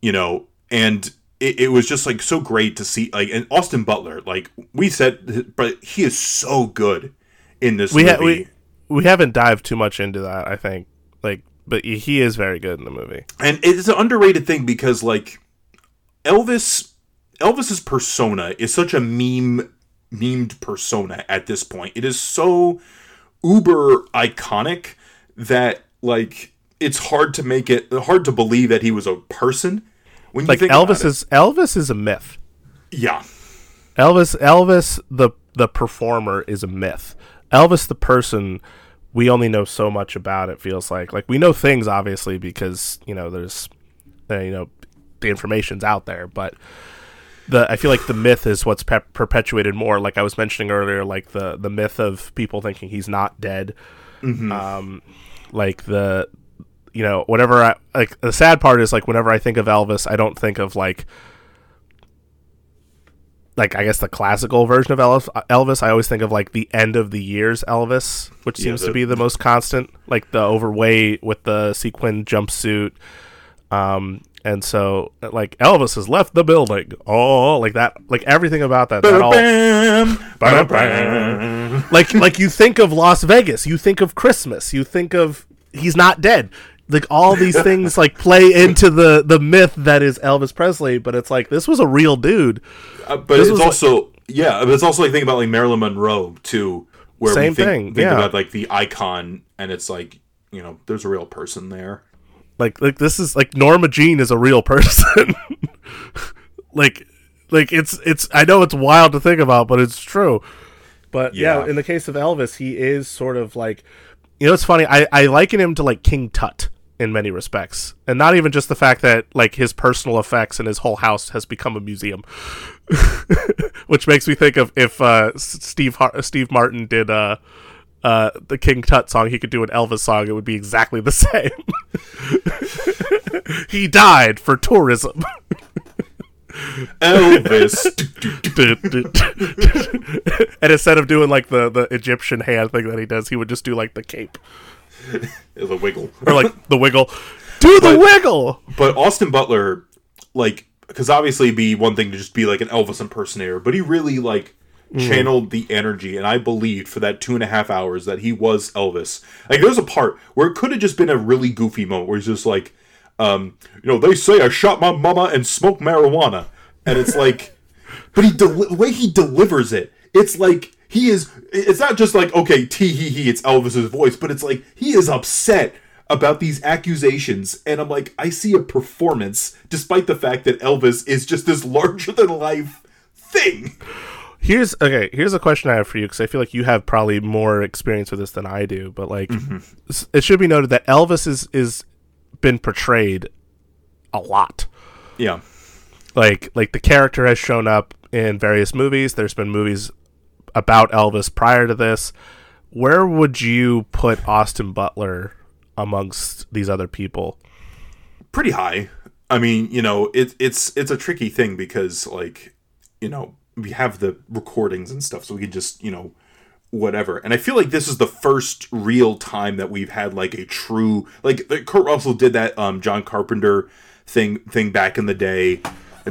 you know, and it, it was just like so great to see like and Austin Butler, like we said, but he is so good in this we movie. ha- we we haven't dived too much into that. I think like, but he- he is very good in the movie. and it's an underrated thing because like Elvis Elvis's persona is such a meme memed persona at this point. It is so uber iconic that like it's hard to make it hard to believe that he was a person when Like Elvis it. is Elvis is a myth. yeah Elvis Elvis the the performer is a myth. Elvis the person we only know so much about it feels like like we know things obviously because you know there's uh, you know the information's out there but the I feel like the myth is what's pe- perpetuated more like I was mentioning earlier like the the myth of people thinking he's not dead um like the you know whenever I like the sad part is like whenever I think of Elvis I don't think of like like I guess the classical version of Elvis, Elvis, I always think of like the end of the years Elvis, which Yeah, seems the- to be the most constant, like the overweight with the sequin jumpsuit. Um, and so like Elvis has left the building. Oh, like that, like everything about that. that all, like like you think of Las Vegas, you think of Christmas, you think of he's not dead. Like all these things like play into the the myth that is Elvis Presley, but it's like this was a real dude. Uh, but This it's was like- also yeah, but it's also like think about like Marilyn Monroe too, where Same we think, thing, think yeah. about like the icon, and it's like you know there's a real person there. Like like this is like Norma Jean is a real person. like like it's it's I know it's wild to think about, but it's true. But yeah. Yeah. in the case of Elvis, he is sort of like you know it's funny, I, I liken him to like King Tut in many respects. And not even just the fact that like his personal effects and his whole house has become a museum. Which makes me think of if uh, Steve Har- Steve Martin did uh, uh, the King Tut song, he could do an Elvis song. It would be exactly the same. he died for tourism. Elvis. and instead of doing like the, the Egyptian hand thing that he does, he would just do like the cape the wiggle. or like the wiggle. Do the But- wiggle. But Austin Butler, like, because obviously it'd be one thing to just be like an Elvis impersonator, but he really like channeled the energy, and I believed for that two and a half hours that he was Elvis. Like, there's a part where it could have just been a really goofy moment where he's just like, um, you know, they say I shot my mama and smoked marijuana, and it's like, but he the way he delivers it, it's like he is. It's not just like okay, tee hee hee, it's Elvis's voice, but it's like he is upset about these accusations, and I'm like, I see a performance, despite the fact that Elvis is just this larger than life thing. Here's okay. Here's a question I have for you because I feel like you have probably more experience with this than I do. But like, mm-hmm. s- it should be noted that Elvis is is been portrayed a lot. Yeah, like like the character has shown up in various movies there's been movies about elvis prior to this where would you put austin butler amongst these other people pretty high. I mean, you know, it, it's it's a tricky thing because like, you know, we have the recordings and stuff, so we can just you know, whatever. And I feel like this is the first real time that we've had like a true like Kurt Russell did that um John Carpenter thing thing back in the day.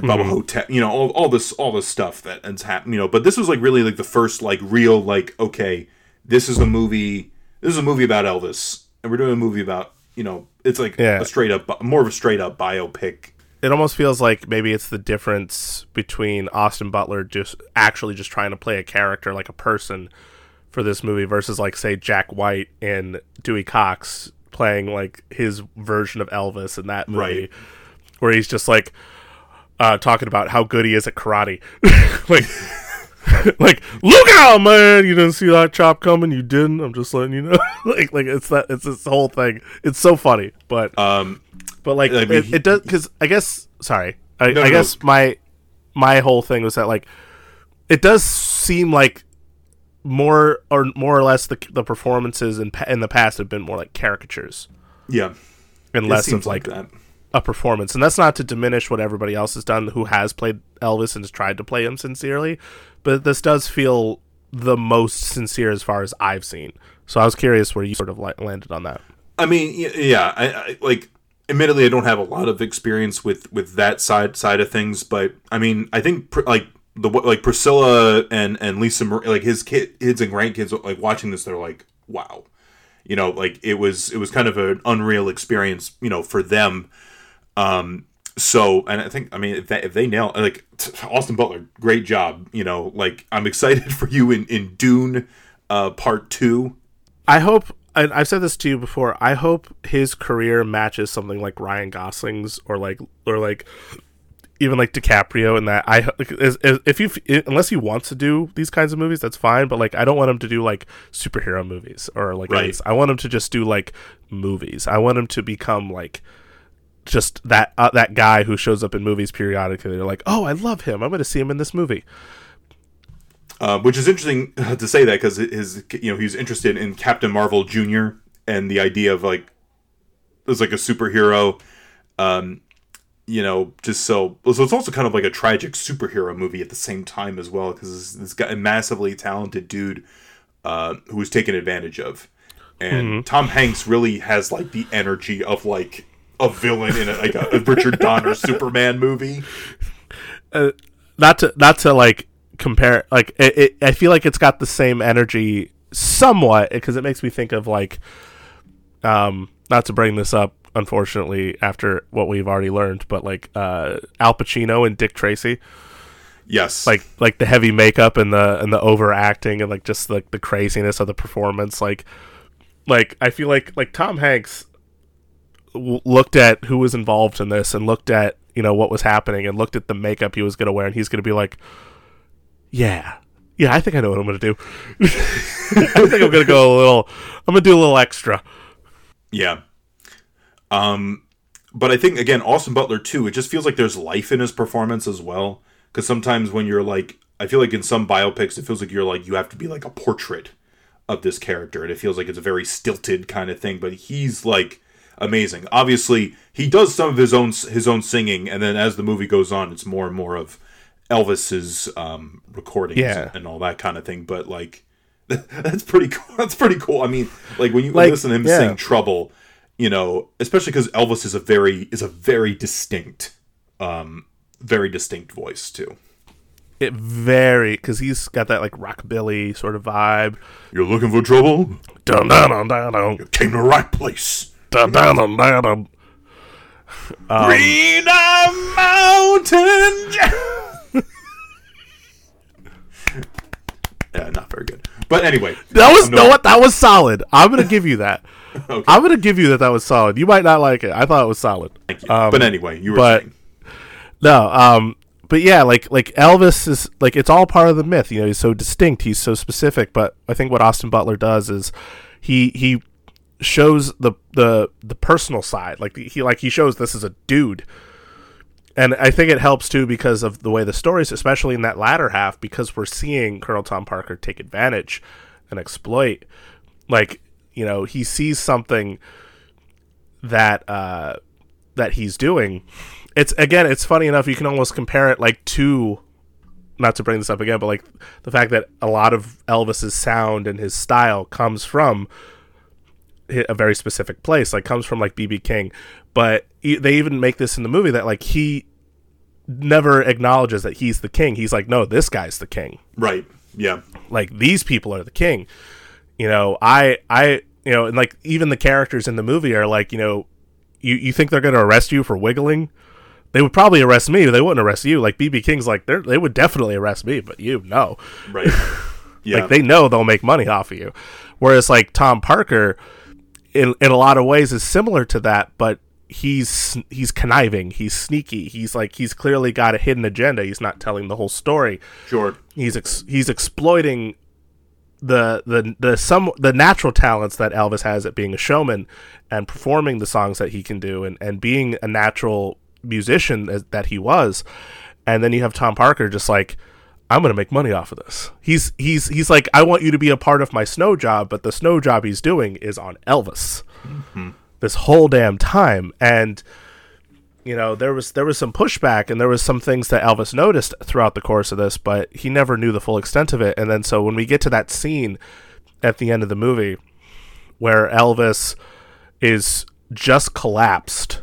And Bubba mm-hmm. Ho-Tep, you know, all, all this all this stuff that has happened, you know. But this was like really like the first like real like okay, this is a movie. This is a movie about Elvis, and we're doing a movie about you know, it's like Yeah. a straight up, more of a straight up biopic. it almost feels like maybe it's the difference between austin butler just actually just trying to play a character like a person for this movie versus like say jack white and dewey cox playing like his version of elvis in that movie Right. where he's just like uh, talking about how good he is at karate. like, like look out, man! You didn't see that chop coming. You didn't. I'm just letting you know. like, like it's that. It's this whole thing. It's so funny, but Um, but like I mean, it, it does because I guess sorry. I, No, I no, guess my my whole thing was that like it does seem like more or more or less the the performances in in the past have been more like caricatures Yeah, and it less seems of like, that. A performance. And that's not to diminish what everybody else has done who has played Elvis and has tried to play him sincerely, but this does feel the most sincere as far as I've seen. So I was curious where you sort of landed on that. I mean, yeah, I, I like. Admittedly, I don't have a lot of experience with with that side side of things, but I mean, I think like the like Priscilla and and Lisa, Mar- like his kid, kids and grandkids, like watching this, they're like, wow, you know, like it was it was kind of an unreal experience, you know, for them. Um, so, and I think, I mean, if, that, if they nail like t- Austin Butler, great job, you know, like I'm excited for you in in Dune, uh, part two. I hope I, I've said this to you before. I hope his career matches something like Ryan Gosling's, or like, or like, even like DiCaprio. and that I like, is, is, if you unless he wants to do these kinds of movies, that's fine. But like, I don't want him to do like superhero movies or like. Right. I want him to just do like movies. I want him to become like just that uh, that guy who shows up in movies periodically. They're like, oh, I love him. I'm going to see him in this movie. Uh, which is interesting to say that because his you know he's interested in Captain Marvel Jr. and the idea of like as like a superhero, um, you know, just so so it's also kind of like a tragic superhero movie at the same time as well because this guy a massively talented dude uh, who was taken advantage of, and Tom Hanks really has like the energy of like a villain in a, like a, a Richard Donner Superman movie. not to not to like compare like it, it, i feel like it's got the same energy somewhat because it makes me think of like um not to bring this up unfortunately after what we've already learned but like uh al pacino and dick tracy. Yes, like like the heavy makeup and the and the overacting and like just like the craziness of the performance. Like like i feel like like tom hanks w- looked at who was involved in this and looked at you know what was happening and looked at the makeup he was going to wear and he's going to be like yeah yeah i think i know what i'm going to do i think i'm going to go a little i'm going to do a little extra Yeah. Um, but I think again, Austin Butler too. It just feels like there's life in his performance as well. Because sometimes when you're like, I feel like in some biopics, it feels like you're like you have to be like a portrait of this character, and it feels like it's a very stilted kind of thing. But he's like amazing. Obviously, he does some of his own his own singing, and then as the movie goes on, it's more and more of Elvis's um, recordings Yeah. and all that kind of thing. But like. That's pretty cool. That's pretty cool. I mean, like when you Like, listen to him yeah. sing "Trouble," you know, especially because Elvis is a very is a very distinct, um, very distinct voice too. it very because he's got that like rockabilly sort of vibe You're looking for trouble? dun dun dun dun You came to the right place. Dun Green Mountain. Yeah, not very good. But anyway, That was no what that was solid. I'm gonna give you that. Okay. I'm gonna give you that. That was solid. You might not like it. I thought it was solid. Thank you. Um, but anyway, you were but- saying. No, um, but yeah, like like Elvis is like it's all part of the myth. You know, he's so distinct. He's so specific. But I think what Austin Butler does is he he shows the the the personal side. Like he like he shows this is a dude. And I think it helps too because of the way the stories, especially in that latter half, because we're seeing Colonel Tom Parker take advantage and exploit. Like, you know, he sees something that uh that he's doing. It's again, it's funny enough. You can almost compare it like to, not to bring this up again, but like the fact that a lot of Elvis's sound and his style comes from a very specific place, like comes from like BB King. But they even make this in the movie that like he never acknowledges that he's the king. He's like, no, this guy's the king Right. Yeah. like these people are the king you know i i you know and like even the characters in the movie are like you know you you think they're going to arrest you for wiggling they would probably arrest me they wouldn't arrest you like bb king's like they they would definitely arrest me but you no Right. Yeah. like they know they'll make money off of you whereas like tom parker in in a lot of ways is similar to that but he's he's conniving he's sneaky he's like he's clearly got a hidden agenda he's not telling the whole story sure. he's ex- he's exploiting the the the some the natural talents that Elvis has at being a showman and performing the songs that he can do and and being a natural musician as, that he was, and then you have Tom Parker just like. I'm gonna make money off of this. He's he's he's like, I want you to be a part of my snow job, but the snow job he's doing is on Elvis. Mm-hmm. This whole damn time, and you know there was there was some pushback and there was some things that Elvis noticed throughout the course of this, but he never knew the full extent of it. And then so when we get to that scene at the end of the movie where Elvis is just collapsed,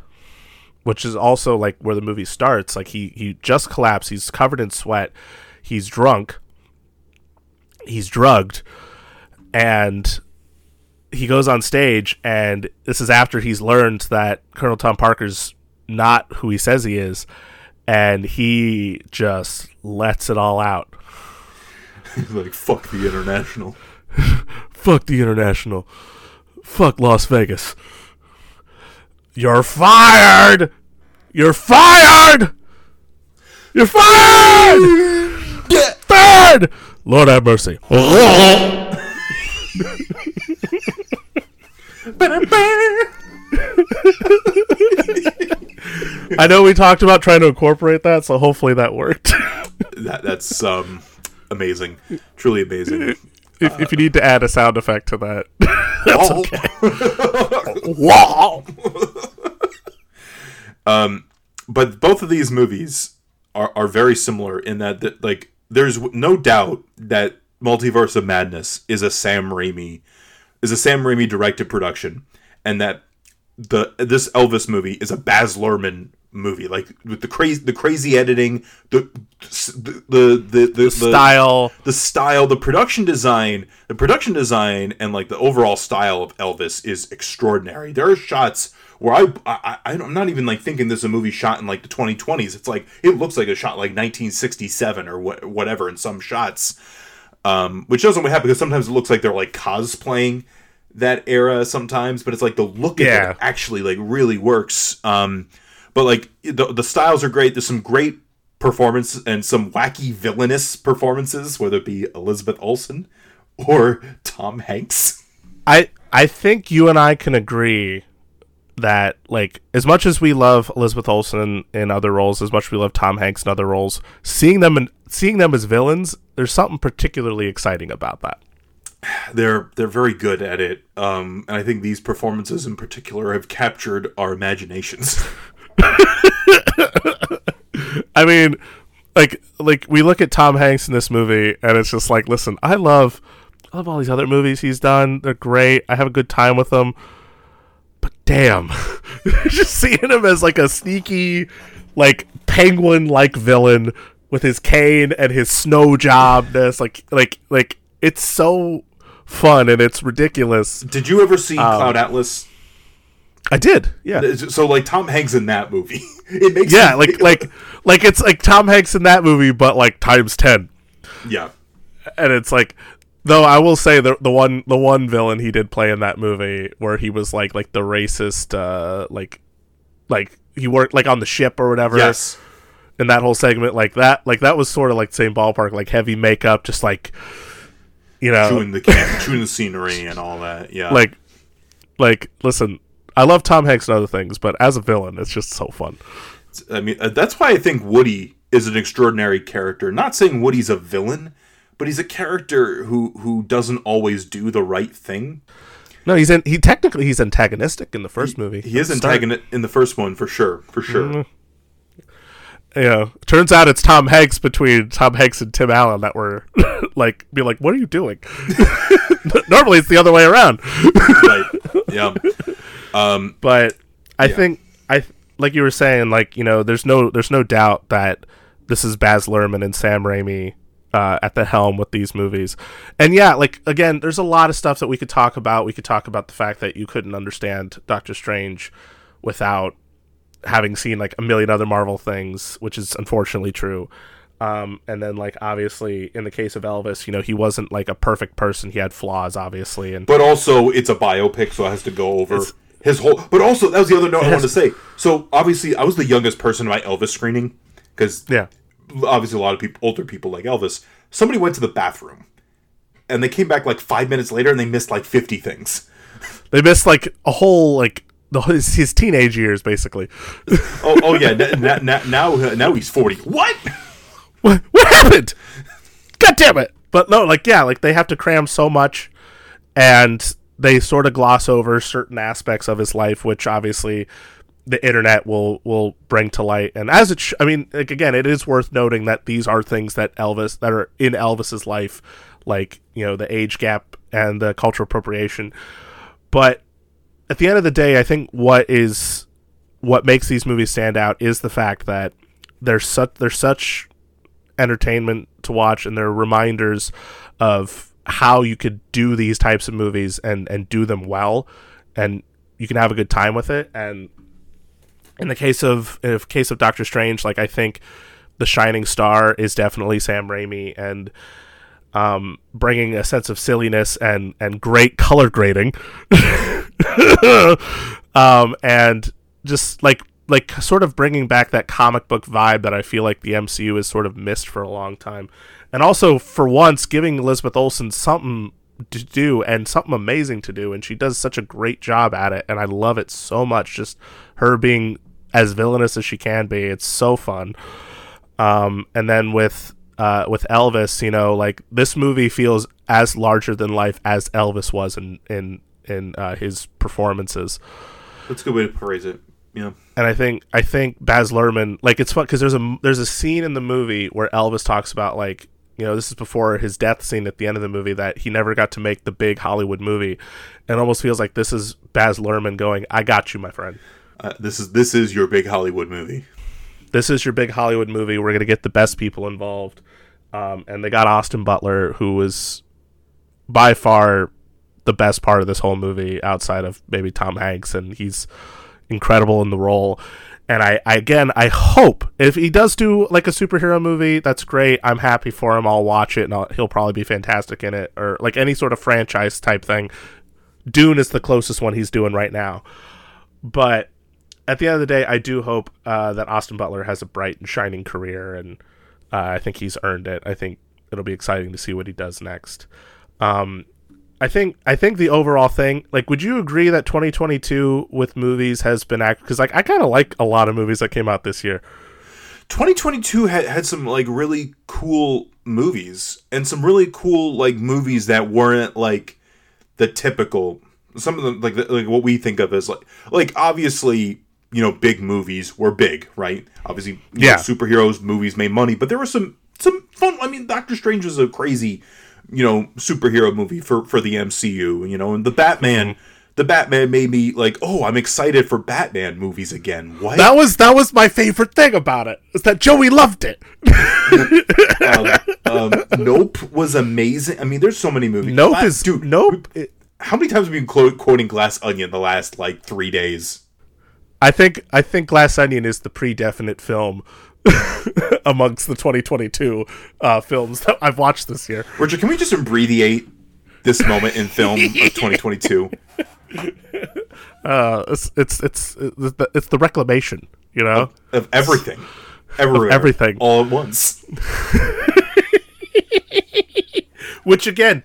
which is also like where the movie starts. Like he he just collapsed. He's covered in sweat. He's drunk. He's drugged, and he goes on stage. And this is after he's learned that Colonel Tom Parker's not who he says he is, and he just lets it all out. He's like fuck the international. Fuck the international. Fuck Las Vegas. You're fired. You're fired. You're fired. Fired. Lord have mercy. I know we talked about trying to incorporate that, so hopefully that worked. That that's um amazing, truly amazing. if, if you need to add a sound effect to that, that's okay. Wow. but both of these movies are, are very similar in that, that like there's no doubt that Multiverse of Madness is a Sam Raimi is a Sam Raimi directed production, and that the this Elvis movie is a Baz Luhrmann movie, like with the crazy the crazy editing, the the the the, the, Style. the style, the production design, the production design, and like the overall style of Elvis is extraordinary. There are shots where I, I, I I'm not even like thinking this is a movie shot in like the 2020s. It's like it looks like a shot like 1967 or what, whatever in some shots, um, which doesn't happen because sometimes it looks like they're like cosplaying that era sometimes, but it's like the look of Yeah. it actually like really works. Um, but like the the styles are great. There's some great performance and some wacky villainous performances, whether it be Elizabeth Olsen or Tom Hanks. I I think you and I can agree that like as much as we love Elizabeth Olsen in other roles, as much as we love Tom Hanks in other roles, seeing them in, seeing them as villains, there's something particularly exciting about that. They're they're very good at it, um, and I think these performances in particular have captured our imaginations. I mean, like like we look at Tom Hanks in this movie and it's just like, listen, I love I love all these other movies he's done. They're great. I have a good time with them. But damn. just seeing him as like a sneaky like penguin like villain with his cane and his snow jobness like like like it's so fun and it's ridiculous. Did you ever see um, Cloud Atlas? I did. Yeah. So like Tom Hanks in that movie, it makes Yeah, me like like like it's like Tom Hanks in that movie but like times 10. yeah. and it's like though I will say the the one the one villain he did play in that movie where he was like like the racist uh like like he worked like on the ship or whatever Yes. in that whole segment like that like that was sort of like the same ballpark like heavy makeup just like you know Chewing the chewing the scenery and all that. Yeah. like like listen I love Tom Hanks and other things but as a villain it's just so fun I mean, uh, that's why I think Woody is an extraordinary character. Not saying Woody's a villain, but he's a character who who doesn't always do the right thing. no he's in he technically he's antagonistic in the first movie He is At antagonist in the first one for sure, for sure. Mm-hmm. you turns out it's Tom Hanks between Tom Hanks and Tim Allen that were like, be like, what are you doing? Normally it's the other way around, right. Yeah. but I think I like you were saying, like you know, there's no there's no doubt that this is Baz Luhrmann and Sam Raimi uh, at the helm with these movies, and yeah, like again, there's a lot of stuff that we could talk about. We could talk about the fact that you couldn't understand Doctor Strange without having seen like a million other Marvel things, which is unfortunately true. Um, and then like obviously in the case of Elvis, you know, he wasn't like a perfect person. He had flaws, obviously, and But also, it's a biopic, so it has to go over his whole. But also, that was the other note I wanted to say. So obviously, I was the youngest person at my Elvis screening because yeah, obviously a lot of people, older people like Elvis. Somebody went to the bathroom, and they came back like five minutes later, and they missed like fifty things. they missed like a whole like the his, his teenage years basically. oh, oh yeah. Now, now, now, now he's forty. What? What, what happened? God damn it! But no, like yeah, like they have to cram so much, and they sort of gloss over certain aspects of his life, which obviously the internet will will bring to light. And as it, sh- I mean, like again, it is worth noting that these are things that Elvis that are in Elvis's life, like you know the age gap and the cultural appropriation. But at the end of the day, I think what is what makes these movies stand out is the fact that they're such they're such entertainment to watch and they're reminders of how you could do these types of movies and and do them well and you can have a good time with it and in the case of in the case of Doctor Strange like I think the shining star is definitely Sam Raimi and um, bringing a sense of silliness and and great color grading um, and just like like sort of bringing back that comic book vibe that I feel like the MCU has sort of missed for a long time, and also for once giving Elizabeth Olsen something to do and something amazing to do, and she does such a great job at it, and I love it so much. Just her being as villainous as she can be, it's so fun. Um, and then with uh, with Elvis, you know, like this movie feels as larger than life as Elvis was in in in uh, his performances. That's a good way to phrase it. Yeah. And I think I think Baz Luhrmann like it's fun because there's a there's a scene in the movie where Elvis talks about like you know this is before his death scene at the end of the movie that he never got to make the big Hollywood movie, and almost feels like this is Baz Luhrmann going, "I got you, my friend. Uh, this is this is your big Hollywood movie. This is your big Hollywood movie. We're gonna get the best people involved." Um, and they got Austin Butler, who was by far the best part of this whole movie, outside of maybe Tom Hanks, and he's incredible in the role. And I, I again, I hope if he does do like a superhero movie, that's great. I'm happy for him. I'll watch it, and I'll, he'll probably be fantastic in it, or like any sort of franchise type thing. Dune is the closest one he's doing right now, but at the end of the day, I do hope uh, that Austin Butler has a bright and shining career, and uh, I think he's earned it. I think it'll be exciting to see what he does next. Um, I think I think the overall thing, like, would you agree that 2022 with movies has been act? Because like I kind of like a lot of movies that came out this year. 2022 had, had some like really cool movies and some really cool like movies that weren't like the typical some of them like the, like what we think of as like like obviously you know big movies were big right obviously you know, Yeah. superheroes movies made money but there were some some fun i mean doctor strange was a crazy you know superhero movie for for the mcu you know and the batman the batman made me like oh i'm excited for batman movies again what That was that was my favorite thing about it. Is that Joey loved it. um, Nope was amazing. I mean, there's so many movies. Nope is dude. Nope. How many times have we been quoting Glass Onion the last like three days? I think I think Glass Onion is the pre-definite film amongst the 2022 uh, films that I've watched this year. Richard, can we just abbreviate this moment in film of 2022? Uh, it's it's it's it's the, it's the reclamation, you know. Of everything, everywhere, everything. all at once. Which again,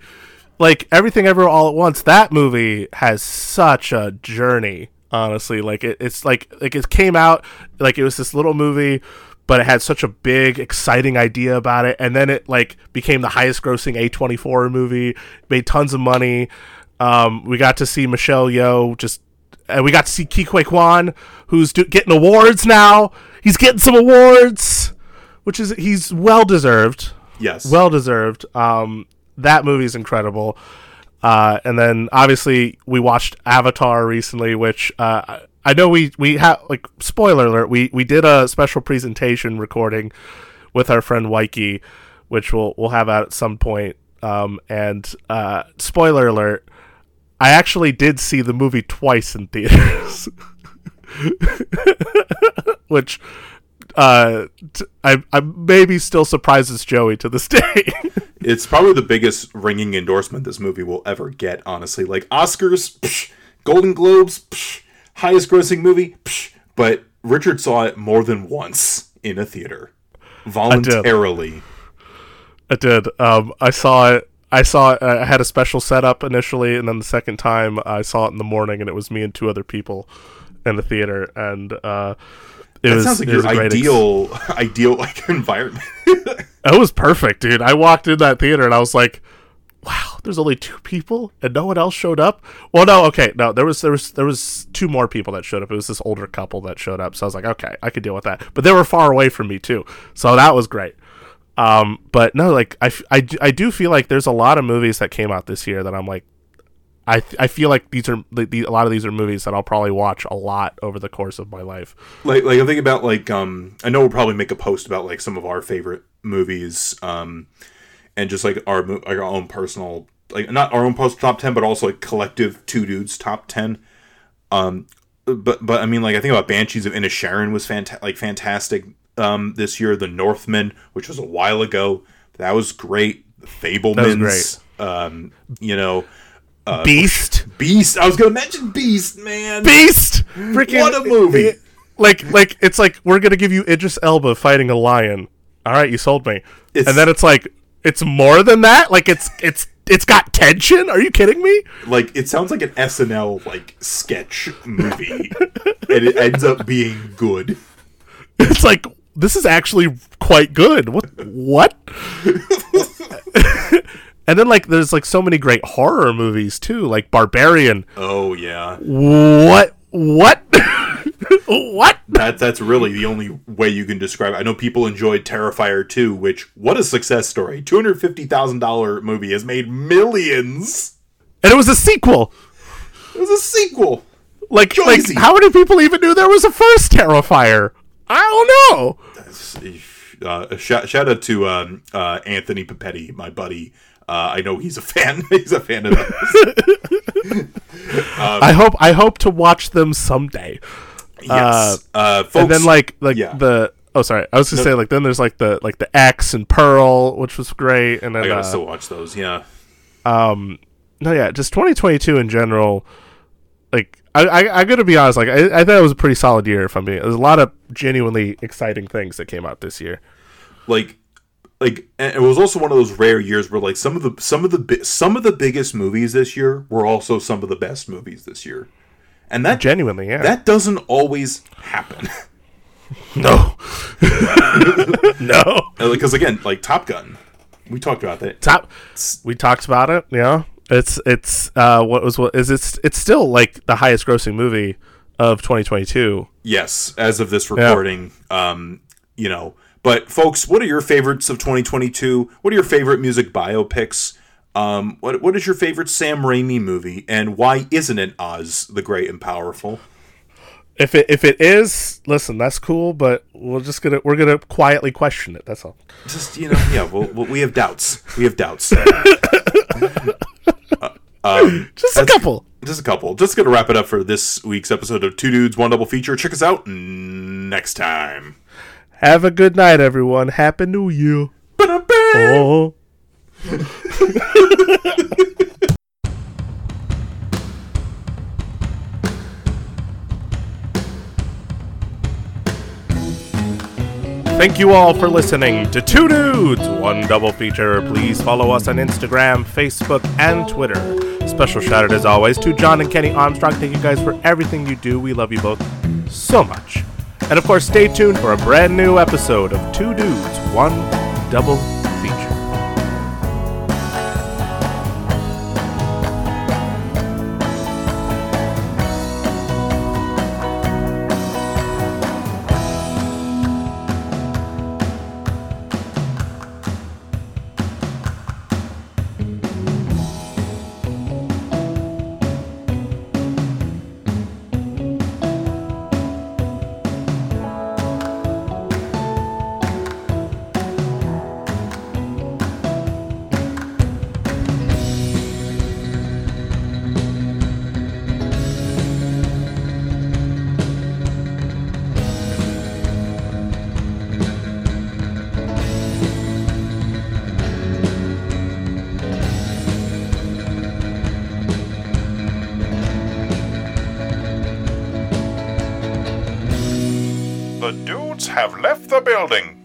like everything ever all at once, that movie has such a journey. Honestly, like it, it's like like it came out like it was this little movie, but it had such a big, exciting idea about it, and then it like became the highest grossing A twenty four movie, made tons of money. Um, we got to see Michelle Yeoh just. And we got to see Ke Huy Quan, who's do- getting awards now. He's getting some awards, which is he's well deserved Yes. well deserved. Um, that movie's incredible. Uh, and then obviously we watched Avatar recently, which uh, I- know we we have like spoiler alert. We we did a special presentation recording with our friend Waiki, which we'll we'll have at some point. Um, and uh, spoiler alert, I actually did see the movie twice in theaters, which uh, t- I I maybe still surprises Joey to this day. it's probably the biggest ringing endorsement this movie will ever get. Honestly, like Oscars, psh, Golden Globes, psh, highest grossing movie, psh, but Richard saw it more than once in a theater, voluntarily. I did. Um, I saw it. I saw it, I had a special setup initially, and then the second time I saw it in the morning, and it was me and two other people in the theater, and uh, it That was sounds like it was your a great ex- ideal, ideal like environment. it was perfect, dude. I walked in that theater and I was like, "Wow, there's only two people and no one else showed up." Well, no, okay, no, there was there was there was two more people that showed up. It was this older couple that showed up, so I was like, "Okay, I could deal with that." But they were far away from me too, so that was great. Um, but no, like I, do- I do feel like there's a lot of movies that came out this year that I'm like, I, th- I feel like these are the, the, a lot of these are movies that I'll probably watch a lot over the course of my life. like like I think about like um I know we'll probably make a post about like some of our favorite movies um and just like our like our own personal like not our own post top 10 but also like collective two dudes top 10 um but but I mean like I think about Banshees of Inisherin was fanta- like fantastic um this year. The Northman which was a while ago. That was great. Fabelmans um you know Uh, Beast, Beast I was going to mention Beast man Beast, freaking What a movie. like like it's like we're gonna give you Idris Elba fighting a lion. All right, you sold me. It's- and then it's like it's more than that. Like it's it's it's got tension. Are you kidding me? like it sounds like an SNL like sketch movie, and it ends up being good. It's like this is actually quite good. What what? and then like there's like so many great horror movies too, like Barbarian. Oh yeah, What what what? that that's really the only way you can describe. it. I know people enjoyed Terrifier 2, which what a success story. Two hundred fifty thousand dollar movie has made millions. And it was a sequel. It was a sequel. Like like how many people even knew there was a first Terrifier? I don't know. Uh, shout, shout out to um, uh, Anthony Papetti, my buddy. Uh, I know he's a fan. he's a fan of those. I hope I hope to watch them someday. yes, uh, folks. and then like like yeah. the oh sorry I was gonna say like then there's like the like the X and Pearl which was great and then I gotta uh, still watch those. Yeah. Um, no yeah just 2022 in general like I, I I gotta be honest like I, I thought it was a pretty solid year if I'm being there's a lot of genuinely exciting things that came out this year like like it was also one of those rare years where like some of the some of the some of the biggest movies this year were also some of the best movies this year. And that genuinely yeah. that doesn't always happen. No. No. Because again like top gun. We talked about that top we talked about it yeah. It's it's uh what was what is it's it's still like the highest grossing movie of 2022 yes as of this recording um you know but folks what are your favorites of 2022 what are your favorite music biopics? Um what what is your favorite Sam Raimi movie? And why isn't it Oz the Great and Powerful? If it if it is, listen, that's cool, but we're just gonna we're gonna quietly question it. That's all. just you know yeah well, we have doubts. We have doubts. Just a couple. just a couple. Just gonna wrap it up for this week's episode of two dudes one double feature. Check us out next time Have a good night, everyone. Happy New Year. Oh. Thank you all for listening to Two Dudes, One Double Feature. Please follow us on Instagram, Facebook, and Twitter. Special shout out as always to John and Kenny Armstrong. Thank you guys for everything you do. We love you both so much. And of course, stay tuned for a brand new episode of Two Dudes, One Double